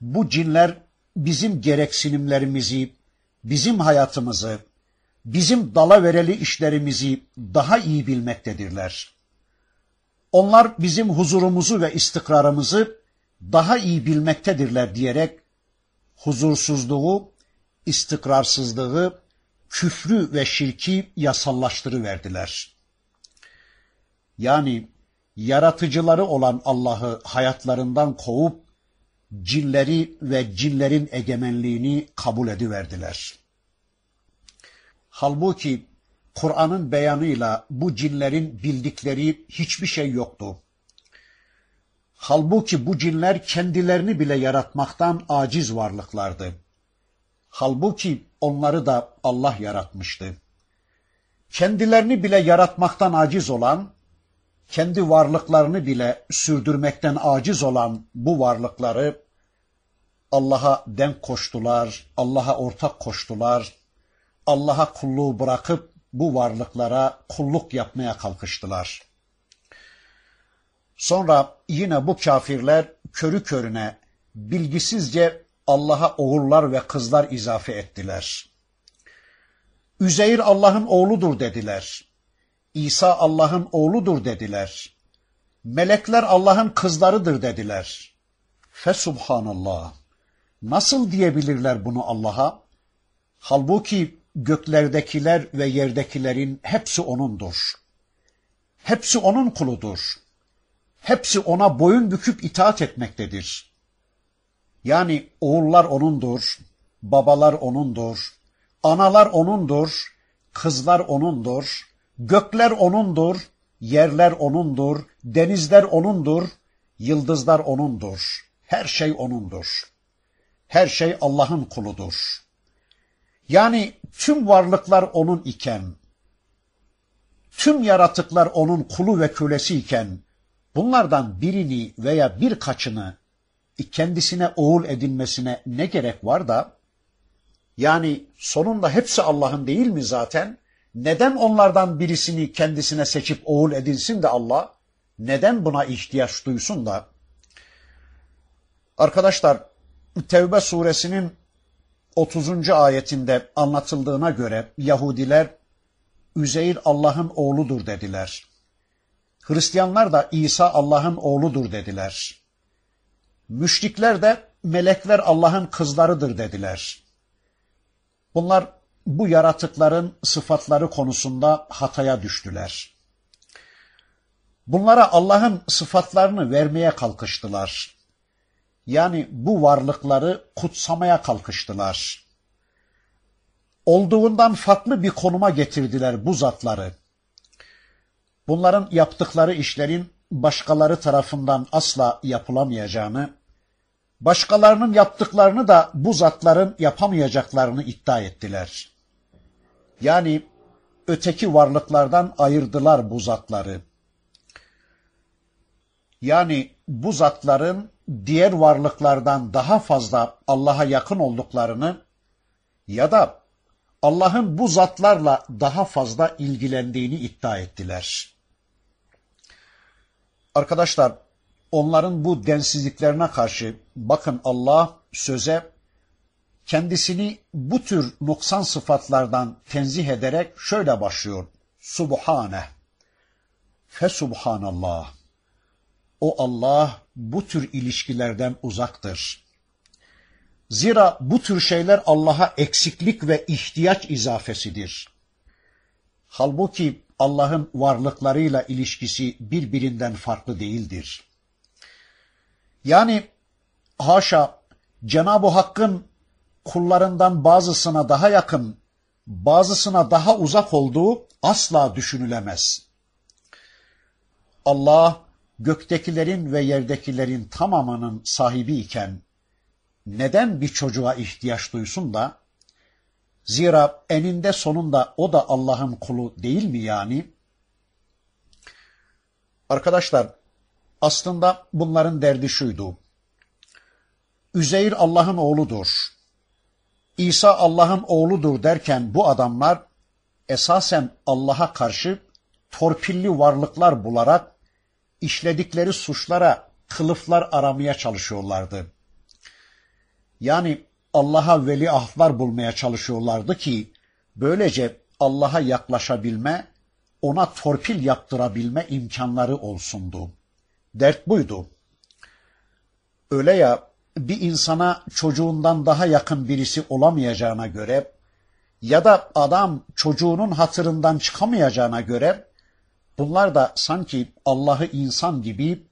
Bu cinler bizim gereksinimlerimizi, bizim hayatımızı, bizim dala vereli işlerimizi daha iyi bilmektedirler. Onlar bizim huzurumuzu ve istikrarımızı daha iyi bilmektedirler diyerek huzursuzluğu, istikrarsızlığı, küfrü ve şirki yasallaştırıverdiler. Yani yaratıcıları olan Allah'ı hayatlarından kovup cinleri ve cinlerin egemenliğini kabul ediverdiler. Halbuki Kur'an'ın beyanıyla bu cinlerin bildikleri hiçbir şey yoktu. Halbuki bu cinler kendilerini bile yaratmaktan aciz varlıklardı. Halbuki onları da Allah yaratmıştı. Kendilerini bile yaratmaktan aciz olan, kendi varlıklarını bile sürdürmekten aciz olan bu varlıkları Allah'a denk koştular, Allah'a ortak koştular, Allah'a kulluğu bırakıp bu varlıklara kulluk yapmaya kalkıştılar. Sonra yine bu kafirler körü körüne bilgisizce Allah'a oğullar ve kızlar izafe ettiler. Üzeyir Allah'ın oğludur dediler. İsa Allah'ın oğludur dediler. Melekler Allah'ın kızlarıdır dediler. Fesubhanallah. Nasıl diyebilirler bunu Allah'a? Halbuki göklerdekiler ve yerdekilerin hepsi O'nundur. Hepsi O'nun kuludur. Hepsi O'na boyun büküp itaat etmektedir. Yani oğullar O'nundur, babalar O'nundur, analar O'nundur, kızlar O'nundur, gökler O'nundur, yerler O'nundur, denizler O'nundur, yıldızlar O'nundur. Her şey O'nundur. Her şey Allah'ın kuludur. Yani tüm varlıklar onun iken, tüm yaratıklar onun kulu ve kölesi iken, bunlardan birini veya birkaçını kendisine oğul edinmesine ne gerek var da, yani sonunda hepsi Allah'ın değil mi zaten? Neden onlardan birisini kendisine seçip oğul edinsin de Allah? Neden buna ihtiyaç duysun da? Arkadaşlar, Tevbe suresinin 30. ayetinde anlatıldığına göre Yahudiler Üzeyir Allah'ın oğludur dediler. Hristiyanlar da İsa Allah'ın oğludur dediler. Müşrikler de melekler Allah'ın kızlarıdır dediler. Bunlar bu yaratıkların sıfatları konusunda hataya düştüler. Bunlara Allah'ın sıfatlarını vermeye kalkıştılar. Yani bu varlıkları kutsamaya kalkıştılar. Olduğundan farklı bir konuma getirdiler bu zatları. Bunların yaptıkları işlerin başkaları tarafından asla yapılamayacağını, başkalarının yaptıklarını da bu zatların yapamayacaklarını iddia ettiler. Yani öteki varlıklardan ayırdılar bu zatları. Yani bu zatların diğer varlıklardan daha fazla Allah'a yakın olduklarını ya da Allah'ın bu zatlarla daha fazla ilgilendiğini iddia ettiler. Arkadaşlar onların bu densizliklerine karşı bakın Allah söze kendisini bu tür noksan sıfatlardan tenzih ederek şöyle başlıyor. Subhane. Fesubhanallah. O Allah bu tür ilişkilerden uzaktır. Zira bu tür şeyler Allah'a eksiklik ve ihtiyaç izafesidir. Halbuki Allah'ın varlıklarıyla ilişkisi birbirinden farklı değildir. Yani haşa Cenab-ı Hakk'ın kullarından bazısına daha yakın, bazısına daha uzak olduğu asla düşünülemez. Allah göktekilerin ve yerdekilerin tamamının sahibi iken neden bir çocuğa ihtiyaç duysun da? Zira eninde sonunda o da Allah'ın kulu değil mi yani? Arkadaşlar aslında bunların derdi şuydu. Üzeyir Allah'ın oğludur. İsa Allah'ın oğludur derken bu adamlar esasen Allah'a karşı torpilli varlıklar bularak işledikleri suçlara kılıflar aramaya çalışıyorlardı. Yani Allah'a veli ahlar bulmaya çalışıyorlardı ki böylece Allah'a yaklaşabilme, ona torpil yaptırabilme imkanları olsundu. Dert buydu. Öyle ya bir insana çocuğundan daha yakın birisi olamayacağına göre ya da adam çocuğunun hatırından çıkamayacağına göre bunlar da sanki Allah'ı insan gibi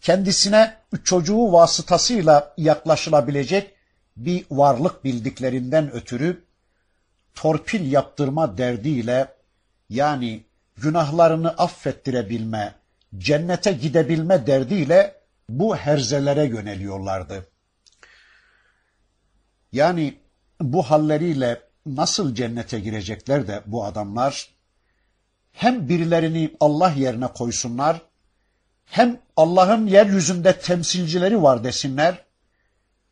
kendisine çocuğu vasıtasıyla yaklaşılabilecek bir varlık bildiklerinden ötürü torpil yaptırma derdiyle yani günahlarını affettirebilme, cennete gidebilme derdiyle bu herzelere yöneliyorlardı. Yani bu halleriyle nasıl cennete girecekler de bu adamlar hem birilerini Allah yerine koysunlar, hem Allah'ın yeryüzünde temsilcileri var desinler,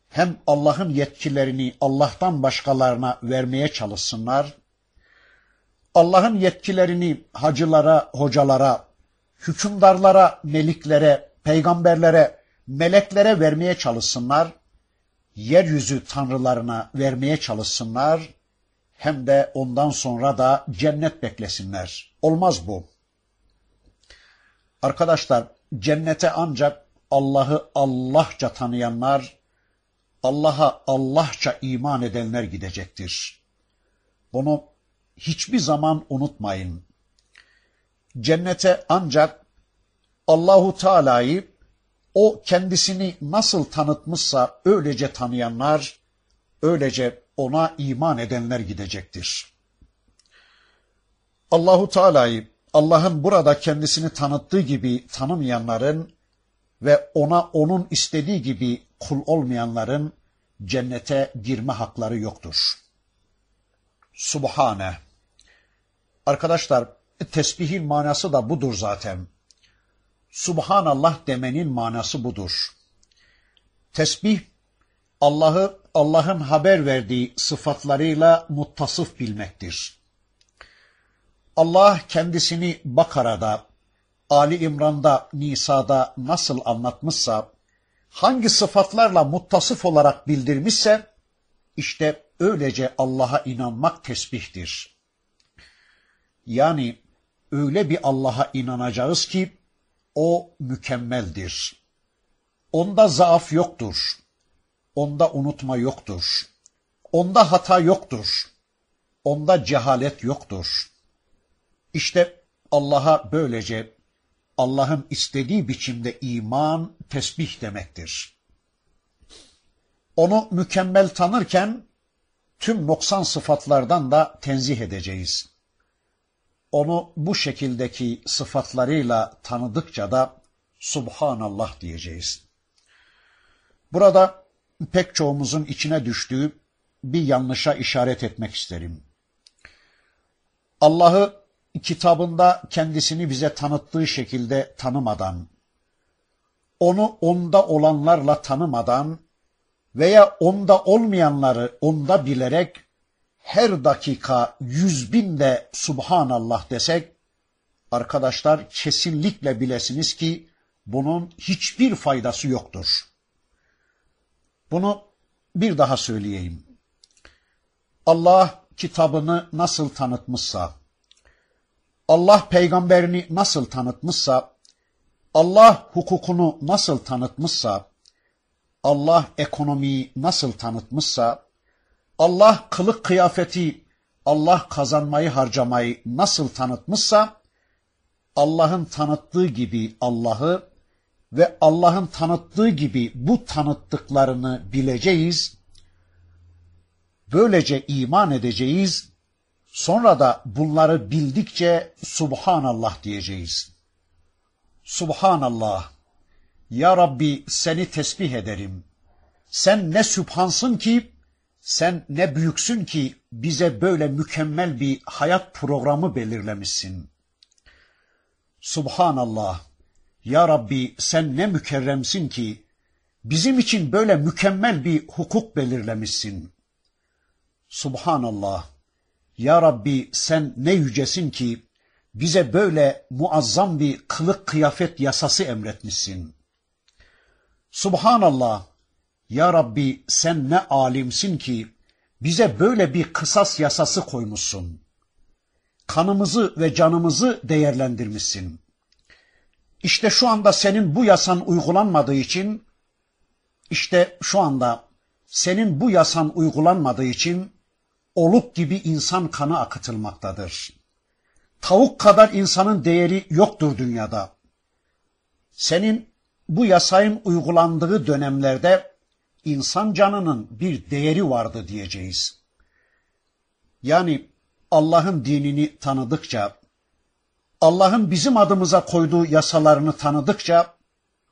hem Allah'ın yetkilerini Allah'tan başkalarına vermeye çalışsınlar, Allah'ın yetkilerini hacılara, hocalara, hükümdarlara, meliklere, peygamberlere, meleklere vermeye çalışsınlar, yeryüzü tanrılarına vermeye çalışsınlar, hem de ondan sonra da cennet beklesinler. Olmaz bu. Arkadaşlar, cennete ancak Allah'ı Allahça tanıyanlar, Allah'a Allahça iman edenler gidecektir. Bunu hiçbir zaman unutmayın. Cennete ancak Allahu Teala'yı o kendisini nasıl tanıtmışsa öylece tanıyanlar, öylece ona iman edenler gidecektir. Allahu Teala'yı Allah'ın burada kendisini tanıttığı gibi tanımayanların ve ona onun istediği gibi kul olmayanların cennete girme hakları yoktur. Subhane. Arkadaşlar tesbihin manası da budur zaten. Subhanallah demenin manası budur. Tesbih Allah'ı Allah'ın haber verdiği sıfatlarıyla muttasıf bilmektir. Allah kendisini Bakara'da, Ali İmran'da, Nisa'da nasıl anlatmışsa, hangi sıfatlarla muttasıf olarak bildirmişse, işte öylece Allah'a inanmak tesbihtir. Yani öyle bir Allah'a inanacağız ki, o mükemmeldir. Onda zaaf yoktur. Onda unutma yoktur. Onda hata yoktur. Onda cehalet yoktur. İşte Allah'a böylece Allah'ın istediği biçimde iman, tesbih demektir. Onu mükemmel tanırken tüm noksan sıfatlardan da tenzih edeceğiz. Onu bu şekildeki sıfatlarıyla tanıdıkça da Subhanallah diyeceğiz. Burada pek çoğumuzun içine düştüğü bir yanlışa işaret etmek isterim. Allah'ı kitabında kendisini bize tanıttığı şekilde tanımadan, onu onda olanlarla tanımadan veya onda olmayanları onda bilerek her dakika yüz bin de Subhanallah desek, arkadaşlar kesinlikle bilesiniz ki bunun hiçbir faydası yoktur. Bunu bir daha söyleyeyim. Allah kitabını nasıl tanıtmışsa, Allah peygamberini nasıl tanıtmışsa, Allah hukukunu nasıl tanıtmışsa, Allah ekonomiyi nasıl tanıtmışsa, Allah kılık kıyafeti, Allah kazanmayı harcamayı nasıl tanıtmışsa, Allah'ın tanıttığı gibi Allah'ı ve Allah'ın tanıttığı gibi bu tanıttıklarını bileceğiz. Böylece iman edeceğiz. Sonra da bunları bildikçe Subhanallah diyeceğiz. Subhanallah. Ya Rabbi seni tesbih ederim. Sen ne sübhansın ki, sen ne büyüksün ki bize böyle mükemmel bir hayat programı belirlemişsin. Subhanallah. Ya Rabbi sen ne mükerremsin ki bizim için böyle mükemmel bir hukuk belirlemişsin. Subhanallah. Ya Rabbi sen ne yücesin ki bize böyle muazzam bir kılık kıyafet yasası emretmişsin. Subhanallah. Ya Rabbi sen ne alimsin ki bize böyle bir kısas yasası koymuşsun. Kanımızı ve canımızı değerlendirmişsin. İşte şu anda senin bu yasan uygulanmadığı için, işte şu anda senin bu yasan uygulanmadığı için oluk gibi insan kanı akıtılmaktadır. Tavuk kadar insanın değeri yoktur dünyada. Senin bu yasayın uygulandığı dönemlerde insan canının bir değeri vardı diyeceğiz. Yani Allah'ın dinini tanıdıkça, Allah'ın bizim adımıza koyduğu yasalarını tanıdıkça,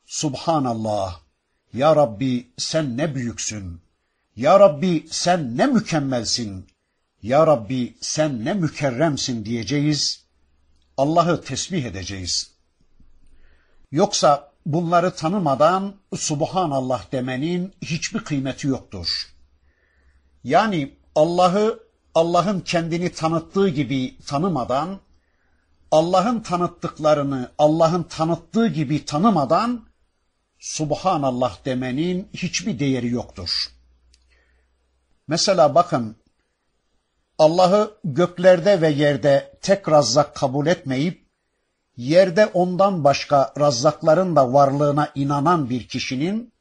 Subhanallah, Ya Rabbi sen ne büyüksün, Ya Rabbi sen ne mükemmelsin, Ya Rabbi sen ne mükerremsin diyeceğiz, Allah'ı tesbih edeceğiz. Yoksa bunları tanımadan Subhanallah demenin hiçbir kıymeti yoktur. Yani Allah'ı Allah'ın kendini tanıttığı gibi tanımadan, Allah'ın tanıttıklarını Allah'ın tanıttığı gibi tanımadan Subhanallah demenin hiçbir değeri yoktur. Mesela bakın Allah'ı göklerde ve yerde tek razzak kabul etmeyip yerde ondan başka razzakların da varlığına inanan bir kişinin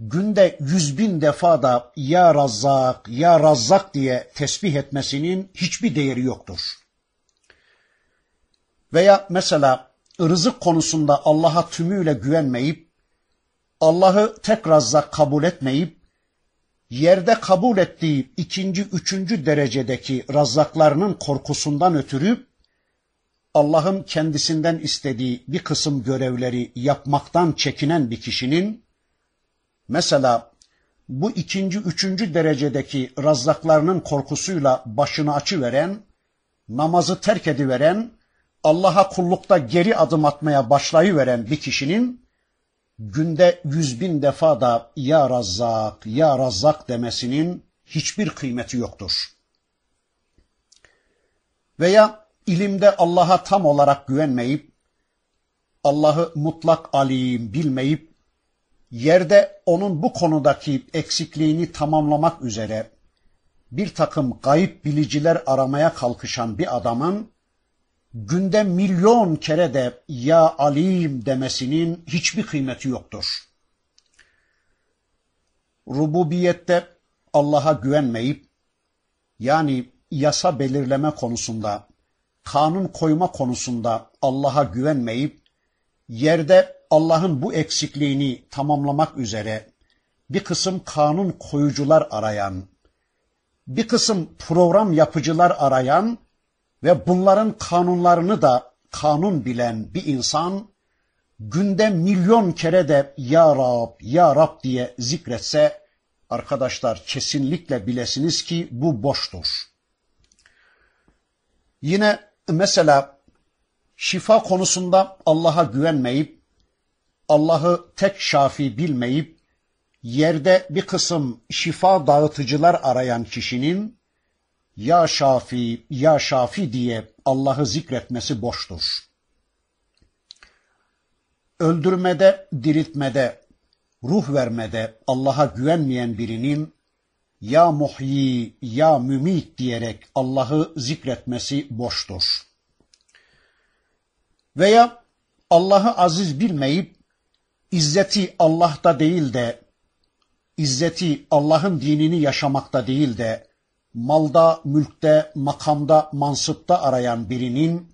günde yüz bin defa da ya razzak, ya razzak diye tesbih etmesinin hiçbir değeri yoktur. Veya mesela rızık konusunda Allah'a tümüyle güvenmeyip, Allah'ı tek razzak kabul etmeyip, yerde kabul ettiği ikinci, üçüncü derecedeki razzaklarının korkusundan ötürü, Allah'ın kendisinden istediği bir kısım görevleri yapmaktan çekinen bir kişinin, mesela bu ikinci, üçüncü derecedeki razzaklarının korkusuyla başını açıveren, namazı terk ediveren, Allah'a kullukta geri adım atmaya başlayıveren bir kişinin, günde yüz bin defa da ya Razzak, ya Razzak demesinin hiçbir kıymeti yoktur. Veya ilimde Allah'a tam olarak güvenmeyip, Allah'ı mutlak alim bilmeyip, yerde onun bu konudaki eksikliğini tamamlamak üzere bir takım gayip biliciler aramaya kalkışan bir adamın, günde milyon kere de ya alim demesinin hiçbir kıymeti yoktur. Rububiyette Allah'a güvenmeyip, yani yasa belirleme konusunda, kanun koyma konusunda Allah'a güvenmeyip, yerde Allah'ın bu eksikliğini tamamlamak üzere bir kısım kanun koyucular arayan, bir kısım program yapıcılar arayan ve bunların kanunlarını da kanun bilen bir insan günde milyon kere de Ya Rab, Ya Rab diye zikretse arkadaşlar kesinlikle bilesiniz ki bu boştur. Yine mesela şifa konusunda Allah'a güvenmeyip, Allah'ı tek şafi bilmeyip, yerde bir kısım şifa dağıtıcılar arayan kişinin, ya şafi, ya şafi diye Allah'ı zikretmesi boştur. Öldürmede, diriltmede, ruh vermede Allah'a güvenmeyen birinin ya muhyi, ya mümit diyerek Allah'ı zikretmesi boştur. Veya Allah'ı aziz bilmeyip izzeti Allah'ta değil de izzeti Allah'ın dinini yaşamakta değil de malda, mülkte, makamda, mansıpta arayan birinin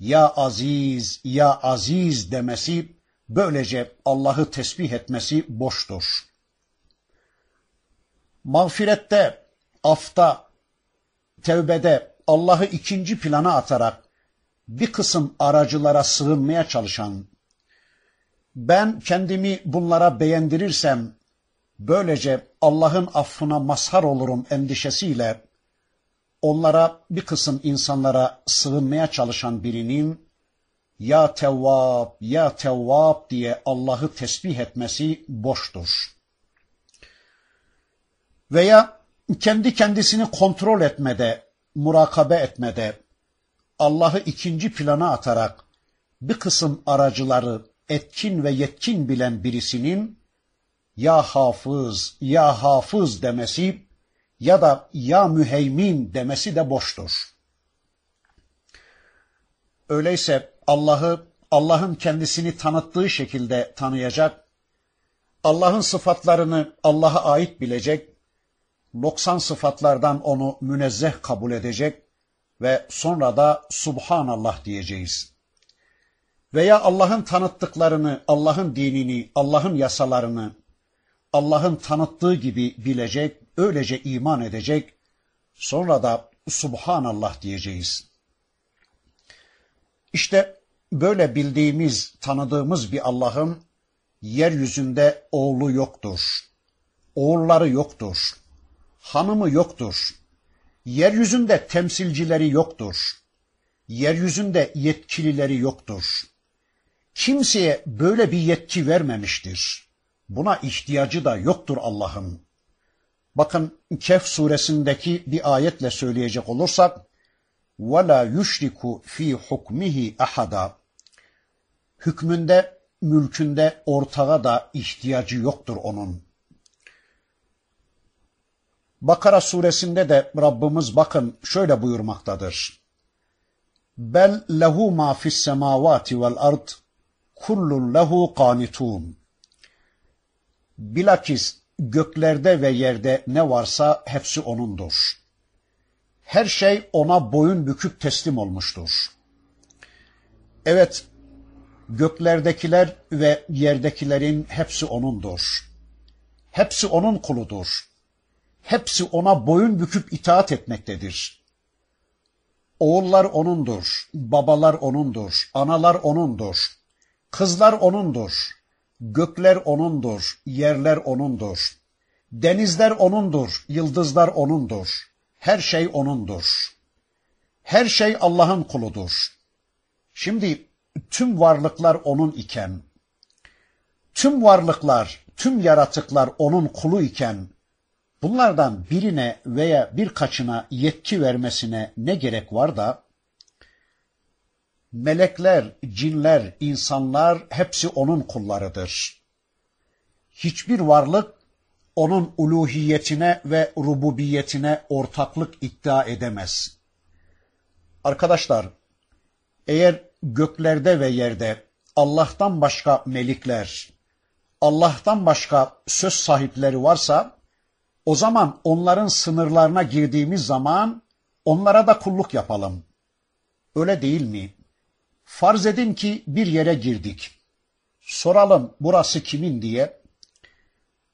ya aziz, ya aziz demesi böylece Allah'ı tesbih etmesi boştur. Mağfirette, afta, tevbede Allah'ı ikinci plana atarak bir kısım aracılara sığınmaya çalışan, ben kendimi bunlara beğendirirsem böylece Allah'ın affına mazhar olurum endişesiyle onlara bir kısım insanlara sığınmaya çalışan birinin ya Tevvab, ya Tevvab diye Allah'ı tesbih etmesi boştur. Veya kendi kendisini kontrol etmede, murakabe etmede, Allah'ı ikinci plana atarak bir kısım aracıları etkin ve yetkin bilen birisinin ya hafız, ya hafız demesi ya da ya müheymin demesi de boştur. Öyleyse Allah'ı Allah'ın kendisini tanıttığı şekilde tanıyacak, Allah'ın sıfatlarını Allah'a ait bilecek, Noksan sıfatlardan onu münezzeh kabul edecek ve sonra da Subhanallah diyeceğiz. Veya Allah'ın tanıttıklarını, Allah'ın dinini, Allah'ın yasalarını Allah'ın tanıttığı gibi bilecek, öylece iman edecek, sonra da Subhanallah diyeceğiz. İşte böyle bildiğimiz, tanıdığımız bir Allah'ın yeryüzünde oğlu yoktur. Oğulları yoktur. Hanımı yoktur. Yeryüzünde temsilcileri yoktur. Yeryüzünde yetkilileri yoktur. Kimseye böyle bir yetki vermemiştir. Buna ihtiyacı da yoktur Allah'ın. Bakın Kehf suresindeki bir ayetle söyleyecek olursak وَلَا يُشْرِكُ ف۪ي حُكْمِهِ أَحَدًا Hükmünde, mülkünde ortağa da ihtiyacı yoktur onun. Bakara suresinde de Rabbimiz bakın şöyle buyurmaktadır. Bel lehu ma fis semavati vel ard kullun lehu qanitun. Bilakis göklerde ve yerde ne varsa hepsi O'nundur. Her şey O'na boyun büküp teslim olmuştur. Evet, göklerdekiler ve yerdekilerin hepsi O'nundur. Hepsi O'nun kuludur. Hepsi O'na boyun büküp itaat etmektedir. Oğullar O'nundur, babalar O'nundur, analar O'nundur, kızlar O'nundur, gökler O'nundur, yerler O'nundur, denizler O'nundur, yıldızlar O'nundur, her şey O'nundur. Her şey Allah'ın kuludur. Şimdi tüm varlıklar O'nun iken, tüm varlıklar, tüm yaratıklar O'nun kulu iken, bunlardan birine veya birkaçına yetki vermesine ne gerek var da, melekler, cinler, insanlar hepsi onun kullarıdır. Hiçbir varlık onun uluhiyetine ve rububiyetine ortaklık iddia edemez. Arkadaşlar, eğer göklerde ve yerde Allah'tan başka melikler, Allah'tan başka söz sahipleri varsa, o zaman onların sınırlarına girdiğimiz zaman onlara da kulluk yapalım. Öyle değil mi? Farz edin ki bir yere girdik. Soralım burası kimin diye.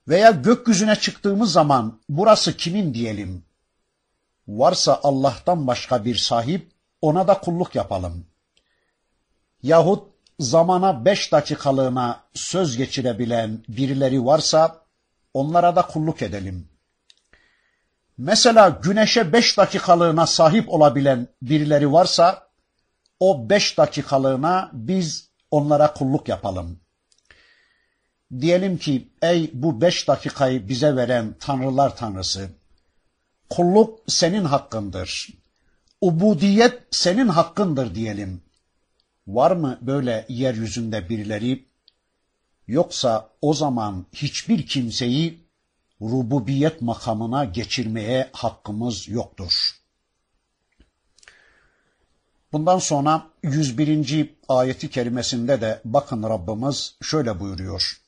Veya gökyüzüne çıktığımız zaman burası kimin diyelim. Varsa Allah'tan başka bir sahip ona da kulluk yapalım. Yahut zamana beş dakikalığına söz geçirebilen birileri varsa onlara da kulluk edelim. Mesela güneşe beş dakikalığına sahip olabilen birileri varsa o beş dakikalığına biz onlara kulluk yapalım. Diyelim ki ey bu beş dakikayı bize veren tanrılar tanrısı, kulluk senin hakkındır. Ubudiyet senin hakkındır diyelim. Var mı böyle yeryüzünde birileri? Yoksa o zaman hiçbir kimseyi rububiyet makamına geçirmeye hakkımız yoktur. Bundan sonra 101. ayeti kerimesinde de bakın Rabbimiz şöyle buyuruyor.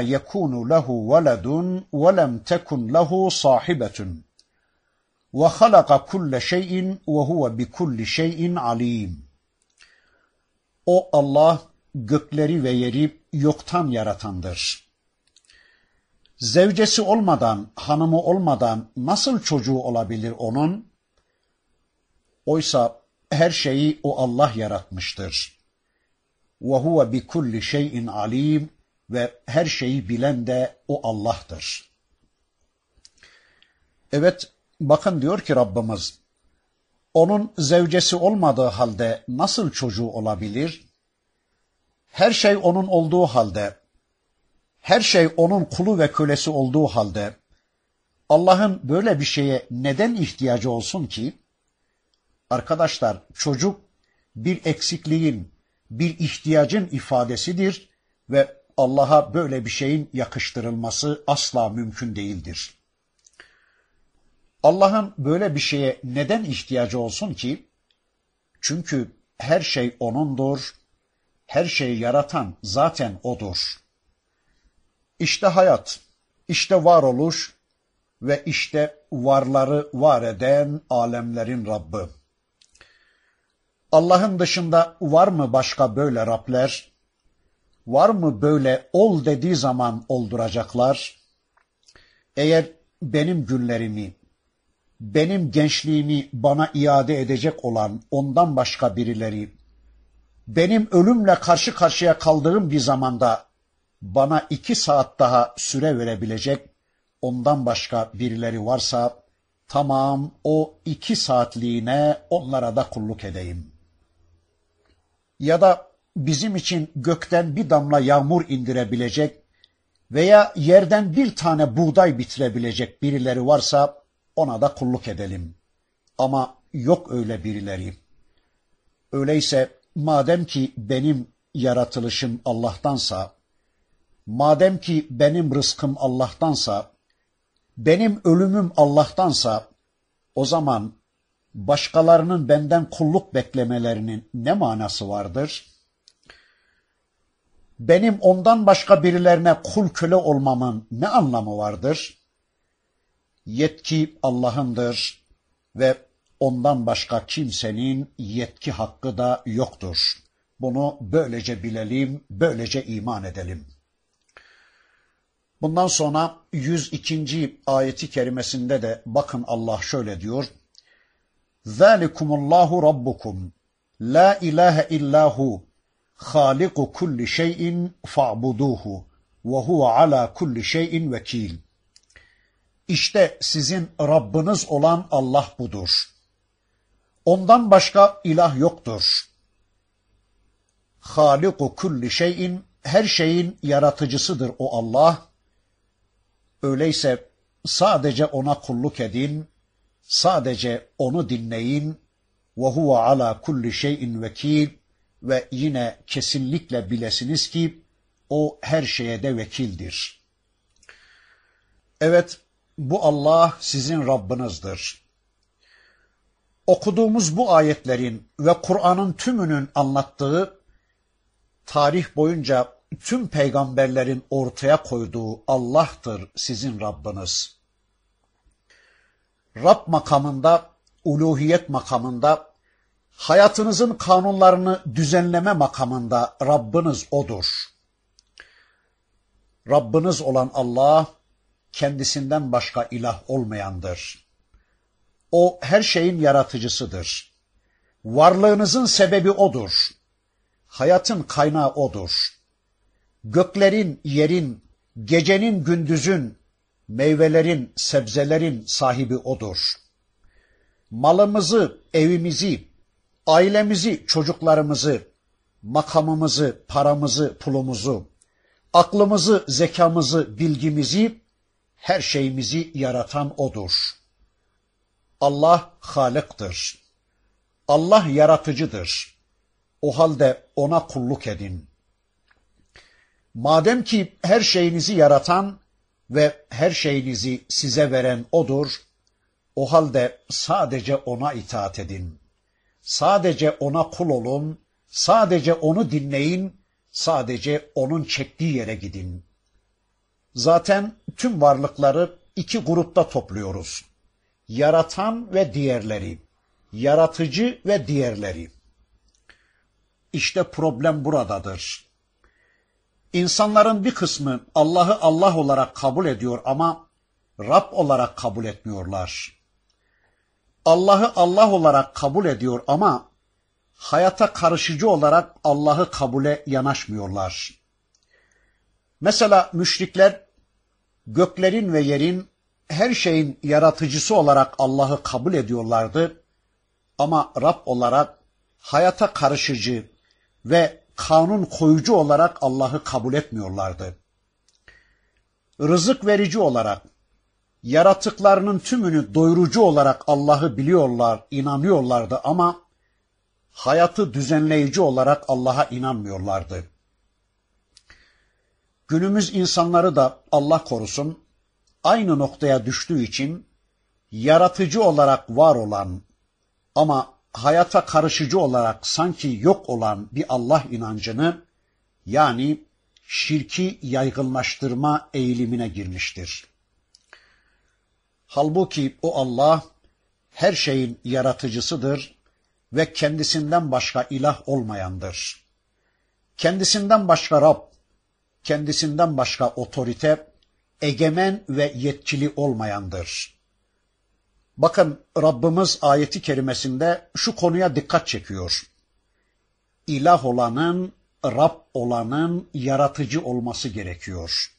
Yekunu lehu veledun ve lem tekun lehu sahibetun ve halaka kulle şeyin ve huve bi kulli şeyin alim. O Allah gökleri ve yeri yoktan yaratandır. Zevcesi olmadan, hanımı olmadan nasıl çocuğu olabilir onun? Oysa her şeyi o Allah yaratmıştır. Ve huve bi kulli şeyin alim ve her şeyi bilen de o Allah'tır. Evet, bakın diyor ki Rabbimiz, onun zevcesi olmadığı halde nasıl çocuğu olabilir? Her şey onun olduğu halde her şey onun kulu ve kölesi olduğu halde Allah'ın böyle bir şeye neden ihtiyacı olsun ki? Arkadaşlar çocuk bir eksikliğin, bir ihtiyacın ifadesidir ve Allah'a böyle bir şeyin yakıştırılması asla mümkün değildir. Allah'ın böyle bir şeye neden ihtiyacı olsun ki? Çünkü her şey O'nundur, her şeyi yaratan zaten O'dur. İşte hayat, işte varoluş ve işte varları var eden alemlerin Rabbi. Allah'ın dışında var mı başka böyle Rabler? Var mı böyle ol dediği zaman olduracaklar? Eğer benim günlerimi, benim gençliğimi bana iade edecek olan ondan başka birileri, benim ölümle karşı karşıya kaldığım bir zamanda bana iki saat daha süre verebilecek ondan başka birileri varsa, tamam o iki saatliğine onlara da kulluk edeyim. Ya da bizim için gökten bir damla yağmur indirebilecek veya yerden bir tane buğday bitirebilecek birileri varsa ona da kulluk edelim. Ama yok öyle birileri. Öyleyse madem ki benim yaratılışım Allah'tansa, madem ki benim rızkım Allah'tansa, benim ölümüm Allah'tansa, o zaman başkalarının benden kulluk beklemelerinin ne manası vardır? Benim ondan başka birilerine kul köle olmamın ne anlamı vardır? Yetki Allah'ındır ve ondan başka kimsenin yetki hakkı da yoktur. Bunu böylece bilelim, böylece iman edelim. Bundan sonra 102. ayeti kerimesinde de bakın Allah şöyle diyor. Zalikumullahu rabbukum la ilahe illahu haliku kulli şeyin fa'buduhu ve huve ala kulli şeyin vekil. İşte sizin Rabbiniz olan Allah budur. Ondan başka ilah yoktur. Haliku kulli şeyin her şeyin yaratıcısıdır o Allah. Öyleyse sadece ona kulluk edin, sadece onu dinleyin. Ve huve ala kulli şeyin vekil ve yine kesinlikle bilesiniz ki o her şeye de vekildir. Evet, bu Allah sizin Rabbinizdir. Okuduğumuz bu ayetlerin ve Kur'an'ın tümünün anlattığı tarih boyunca tüm peygamberlerin ortaya koyduğu Allah'tır sizin Rabbiniz. Rab makamında, uluhiyet makamında, hayatınızın kanunlarını düzenleme makamında Rabbiniz O'dur. Rabbiniz olan Allah, kendisinden başka ilah olmayandır. O her şeyin yaratıcısıdır. Varlığınızın sebebi O'dur. Hayatın kaynağı O'dur. Göklerin, yerin, gecenin, gündüzün, meyvelerin, sebzelerin sahibi O'dur. Malımızı, evimizi, ailemizi, çocuklarımızı, makamımızı, paramızı, pulumuzu, aklımızı, zekamızı, bilgimizi, her şeyimizi yaratan O'dur. Allah Halık'tır. Allah yaratıcıdır. O halde O'na kulluk edin. Madem ki her şeyinizi yaratan ve her şeyinizi size veren O'dur, o halde sadece O'na itaat edin. Sadece O'na kul olun, sadece O'nu dinleyin, sadece O'nun çektiği yere gidin. Zaten tüm varlıkları iki grupta topluyoruz. Yaratan ve diğerleri. Yaratıcı ve diğerleri. İşte problem buradadır. İnsanların bir kısmı Allah'ı Allah olarak kabul ediyor ama Rab olarak kabul etmiyorlar. Allah'ı Allah olarak kabul ediyor ama hayata karışıcı olarak Allah'ı kabule yanaşmıyorlar. Mesela müşrikler göklerin ve yerin her şeyin yaratıcısı olarak Allah'ı kabul ediyorlardı ama Rab olarak hayata karışıcı ve kanun koyucu olarak Allah'ı kabul etmiyorlardı. Rızık verici olarak, yaratıklarının tümünü doyurucu olarak Allah'ı biliyorlar, inanıyorlardı ama hayatı düzenleyici olarak Allah'a inanmıyorlardı. Günümüz insanları da Allah korusun aynı noktaya düştüğü için yaratıcı olarak var olan ama hayata karışıcı olarak sanki yok olan bir Allah inancını yani şirki yaygınlaştırma eğilimine girmiştir. Halbuki o Allah her şeyin yaratıcısıdır ve kendisinden başka ilah olmayandır. Kendisinden başka Rab, kendisinden başka otorite, egemen ve yetkili olmayandır. Bakın Rabbimiz ayeti kerimesinde şu konuya dikkat çekiyor. İlah olanın, Rab olanın yaratıcı olması gerekiyor.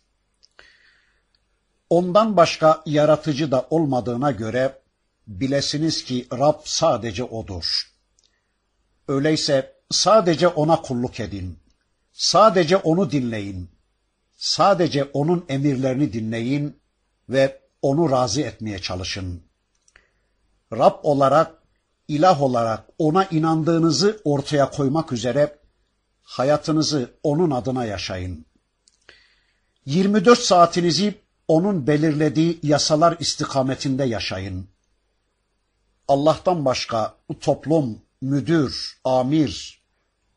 Ondan başka yaratıcı da olmadığına göre bilesiniz ki Rab sadece O'dur. Öyleyse sadece O'na kulluk edin. Sadece O'nu dinleyin. Sadece O'nun emirlerini dinleyin ve O'nu razı etmeye çalışın. Rab olarak, ilah olarak O'na inandığınızı ortaya koymak üzere hayatınızı O'nun adına yaşayın. 24 saatinizi O'nun belirlediği yasalar istikametinde yaşayın. Allah'tan başka toplum, müdür, amir,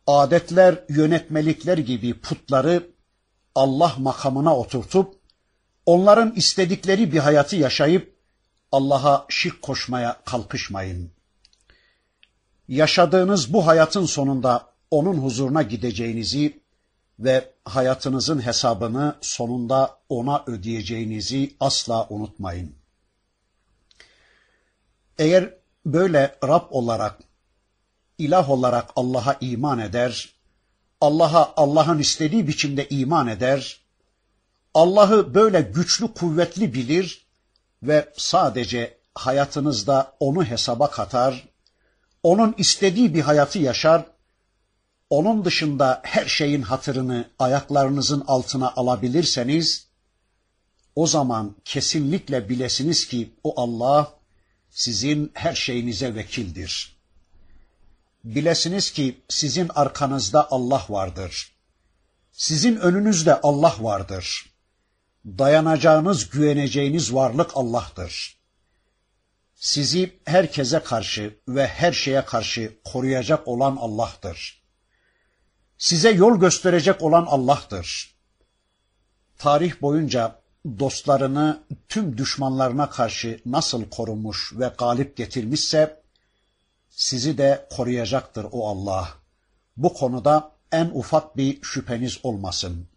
adetler, yönetmelikler gibi putları Allah makamına oturtup onların istedikleri bir hayatı yaşayıp Allah'a şirk koşmaya kalkışmayın. Yaşadığınız bu hayatın sonunda onun huzuruna gideceğinizi ve hayatınızın hesabını sonunda ona ödeyeceğinizi asla unutmayın. Eğer böyle Rab olarak, ilah olarak Allah'a iman eder, Allah'a Allah'ın istediği biçimde iman eder, Allah'ı böyle güçlü kuvvetli bilir ve sadece hayatınızda onu hesaba katar, onun istediği bir hayatı yaşar, onun dışında her şeyin hatırını ayaklarınızın altına alabilirseniz, o zaman kesinlikle bilesiniz ki o Allah sizin her şeyinize vekildir. Bilesiniz ki sizin arkanızda Allah vardır. Sizin önünüzde Allah vardır. Dayanacağınız, güveneceğiniz varlık Allah'tır. Sizi herkese karşı ve her şeye karşı koruyacak olan Allah'tır. Size yol gösterecek olan Allah'tır. Tarih boyunca dostlarını tüm düşmanlarına karşı nasıl korumuş ve galip getirmişse sizi de koruyacaktır o Allah. Bu konuda en ufak bir şüpheniz olmasın.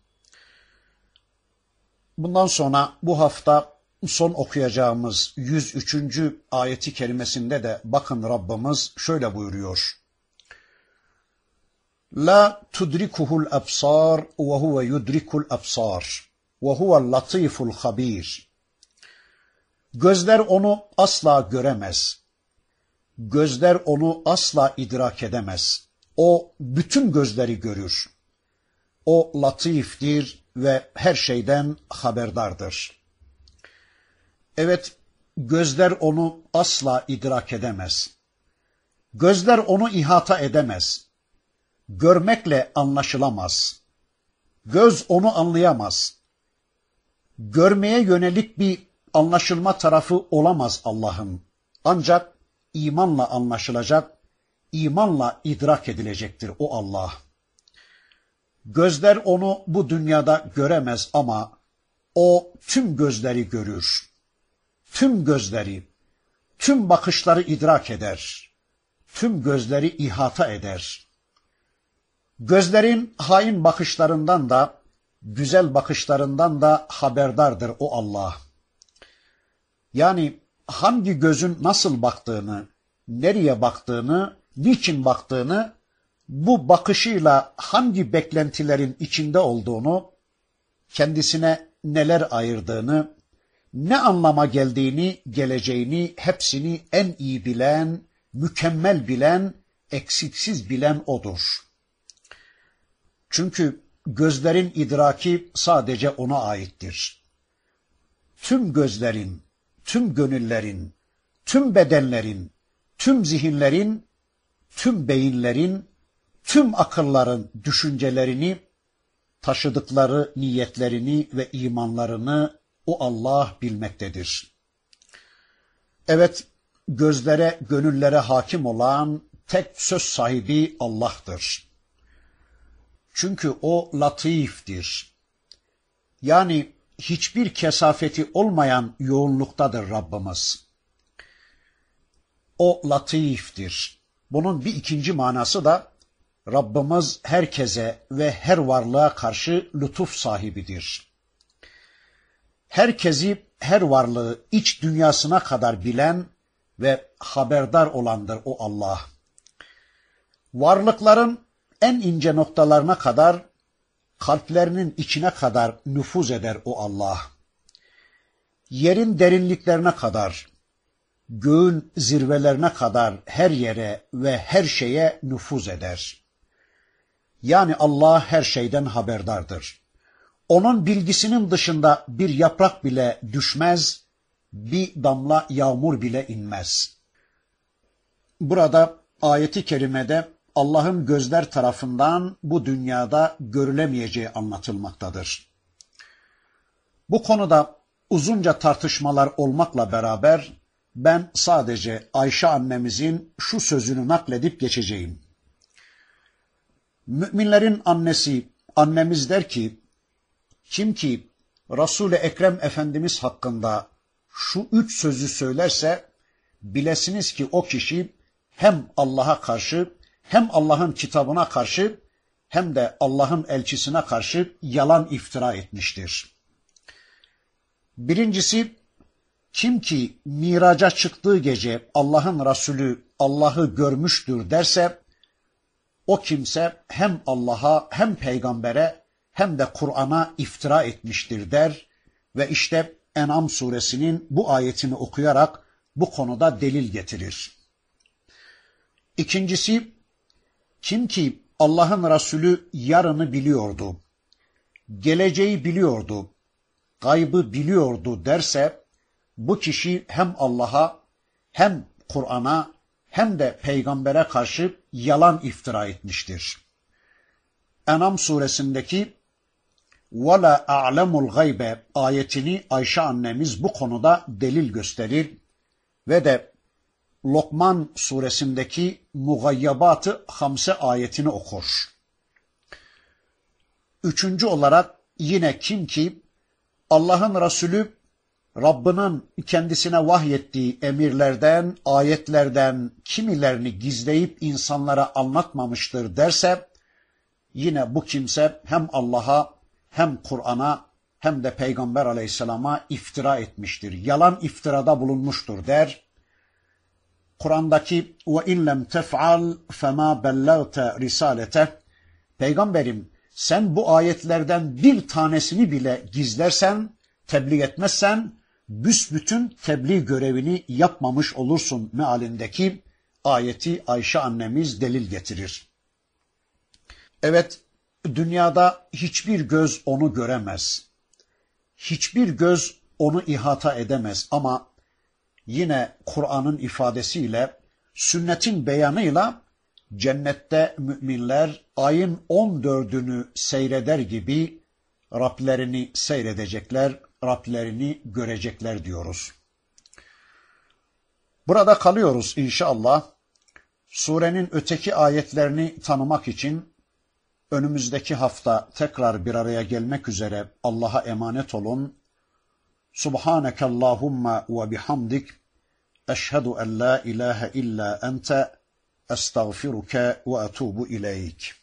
Bundan sonra bu hafta son okuyacağımız 103. ayeti kerimesinde de bakın Rabbimiz şöyle buyuruyor. La tudrikuhul absar ve huve yudrikul absar ve huvel latiful habir. Gözler onu asla göremez. Gözler onu asla idrak edemez. O bütün gözleri görür. O latiftir ve her şeyden haberdardır. Evet, gözler onu asla idrak edemez. Gözler onu ihata edemez. Görmekle anlaşılamaz. Göz onu anlayamaz. Görmeye yönelik bir anlaşılma tarafı olamaz Allah'ın. Ancak imanla anlaşılacak, imanla idrak edilecektir o Allah. Gözler onu bu dünyada göremez ama o tüm gözleri görür. Tüm gözleri, tüm bakışları idrak eder. Tüm gözleri ihata eder. Gözlerin hain bakışlarından da, güzel bakışlarından da haberdardır o Allah. Yani hangi gözün nasıl baktığını, nereye baktığını, niçin baktığını, bu bakışıyla hangi beklentilerin içinde olduğunu, kendisine neler ayırdığını, ne anlama geldiğini, geleceğini, hepsini en iyi bilen, mükemmel bilen, eksiksiz bilen odur. Çünkü gözlerin idraki sadece ona aittir. Tüm gözlerin, tüm gönüllerin, tüm bedenlerin, tüm zihinlerin, tüm beyinlerin, tüm akılların düşüncelerini, taşıdıkları niyetlerini ve imanlarını o Allah bilmektedir. Evet, gözlere, gönüllere hakim olan tek söz sahibi Allah'tır. Çünkü o latiftir. Yani hiçbir kesafeti olmayan yoğunluktadır Rabbimiz. O latiftir. Bunun bir ikinci manası da Rabbimiz herkese ve her varlığa karşı lütuf sahibidir. Herkesi, her varlığı iç dünyasına kadar bilen ve haberdar olandır o Allah. Varlıkların en ince noktalarına kadar, kalplerinin içine kadar nüfuz eder o Allah. Yerin derinliklerine kadar, göğün zirvelerine kadar her yere ve her şeye nüfuz eder. Yani Allah her şeyden haberdardır. Onun bilgisinin dışında bir yaprak bile düşmez, bir damla yağmur bile inmez. Burada ayeti kerimede Allah'ın gözler tarafından bu dünyada görülemeyeceği anlatılmaktadır. Bu konuda uzunca tartışmalar olmakla beraber ben sadece Ayşe annemizin şu sözünü nakledip geçeceğim. Müminlerin annesi, annemiz der ki, kim ki Resul-i Ekrem Efendimiz hakkında şu üç sözü söylerse, bilesiniz ki o kişi hem Allah'a karşı, hem Allah'ın kitabına karşı, hem de Allah'ın elçisine karşı yalan iftira etmiştir. Birincisi, kim ki miraca çıktığı gece Allah'ın Resulü Allah'ı görmüştür derse, o kimse hem Allah'a hem peygambere hem de Kur'an'a iftira etmiştir der ve işte En'am suresinin bu ayetini okuyarak bu konuda delil getirir. İkincisi, kim ki Allah'ın Resulü yarını biliyordu, geleceği biliyordu, gaybı biliyordu derse, bu kişi hem Allah'a hem Kur'an'a hem de peygambere karşı yalan iftira etmiştir. Enam suresindeki وَلَا أَعْلَمُ الْغَيْبَ ayetini Ayşe annemiz bu konuda delil gösterir ve de Lokman suresindeki mugayyabatı hamse ayetini okur. Üçüncü olarak yine kim ki Allah'ın Resulü Rabbinin kendisine vahyettiği emirlerden, ayetlerden kimilerini gizleyip insanlara anlatmamıştır derse, yine bu kimse hem Allah'a hem Kur'an'a hem de Peygamber aleyhisselama iftira etmiştir. Yalan iftirada bulunmuştur der. Kur'an'daki ve in lem tef'al fema bellagte risalete Peygamberim sen bu ayetlerden bir tanesini bile gizlersen, tebliğ etmezsen büsbütün tebliğ görevini yapmamış olursun mealindeki ayeti Ayşe annemiz delil getirir. Evet, dünyada hiçbir göz onu göremez. Hiçbir göz onu ihata edemez ama yine Kur'an'ın ifadesiyle, sünnetin beyanıyla cennette müminler ayın 14'ünü seyreder gibi Rablerini seyredecekler, Rablerini görecekler diyoruz. Burada kalıyoruz inşallah. Surenin öteki ayetlerini tanımak için önümüzdeki hafta tekrar bir araya gelmek üzere Allah'a emanet olun. Subhaneke Allahumma ve bihamdik. Eşhedü en la ilahe illa ente. Estağfiruke ve etubu ileyk.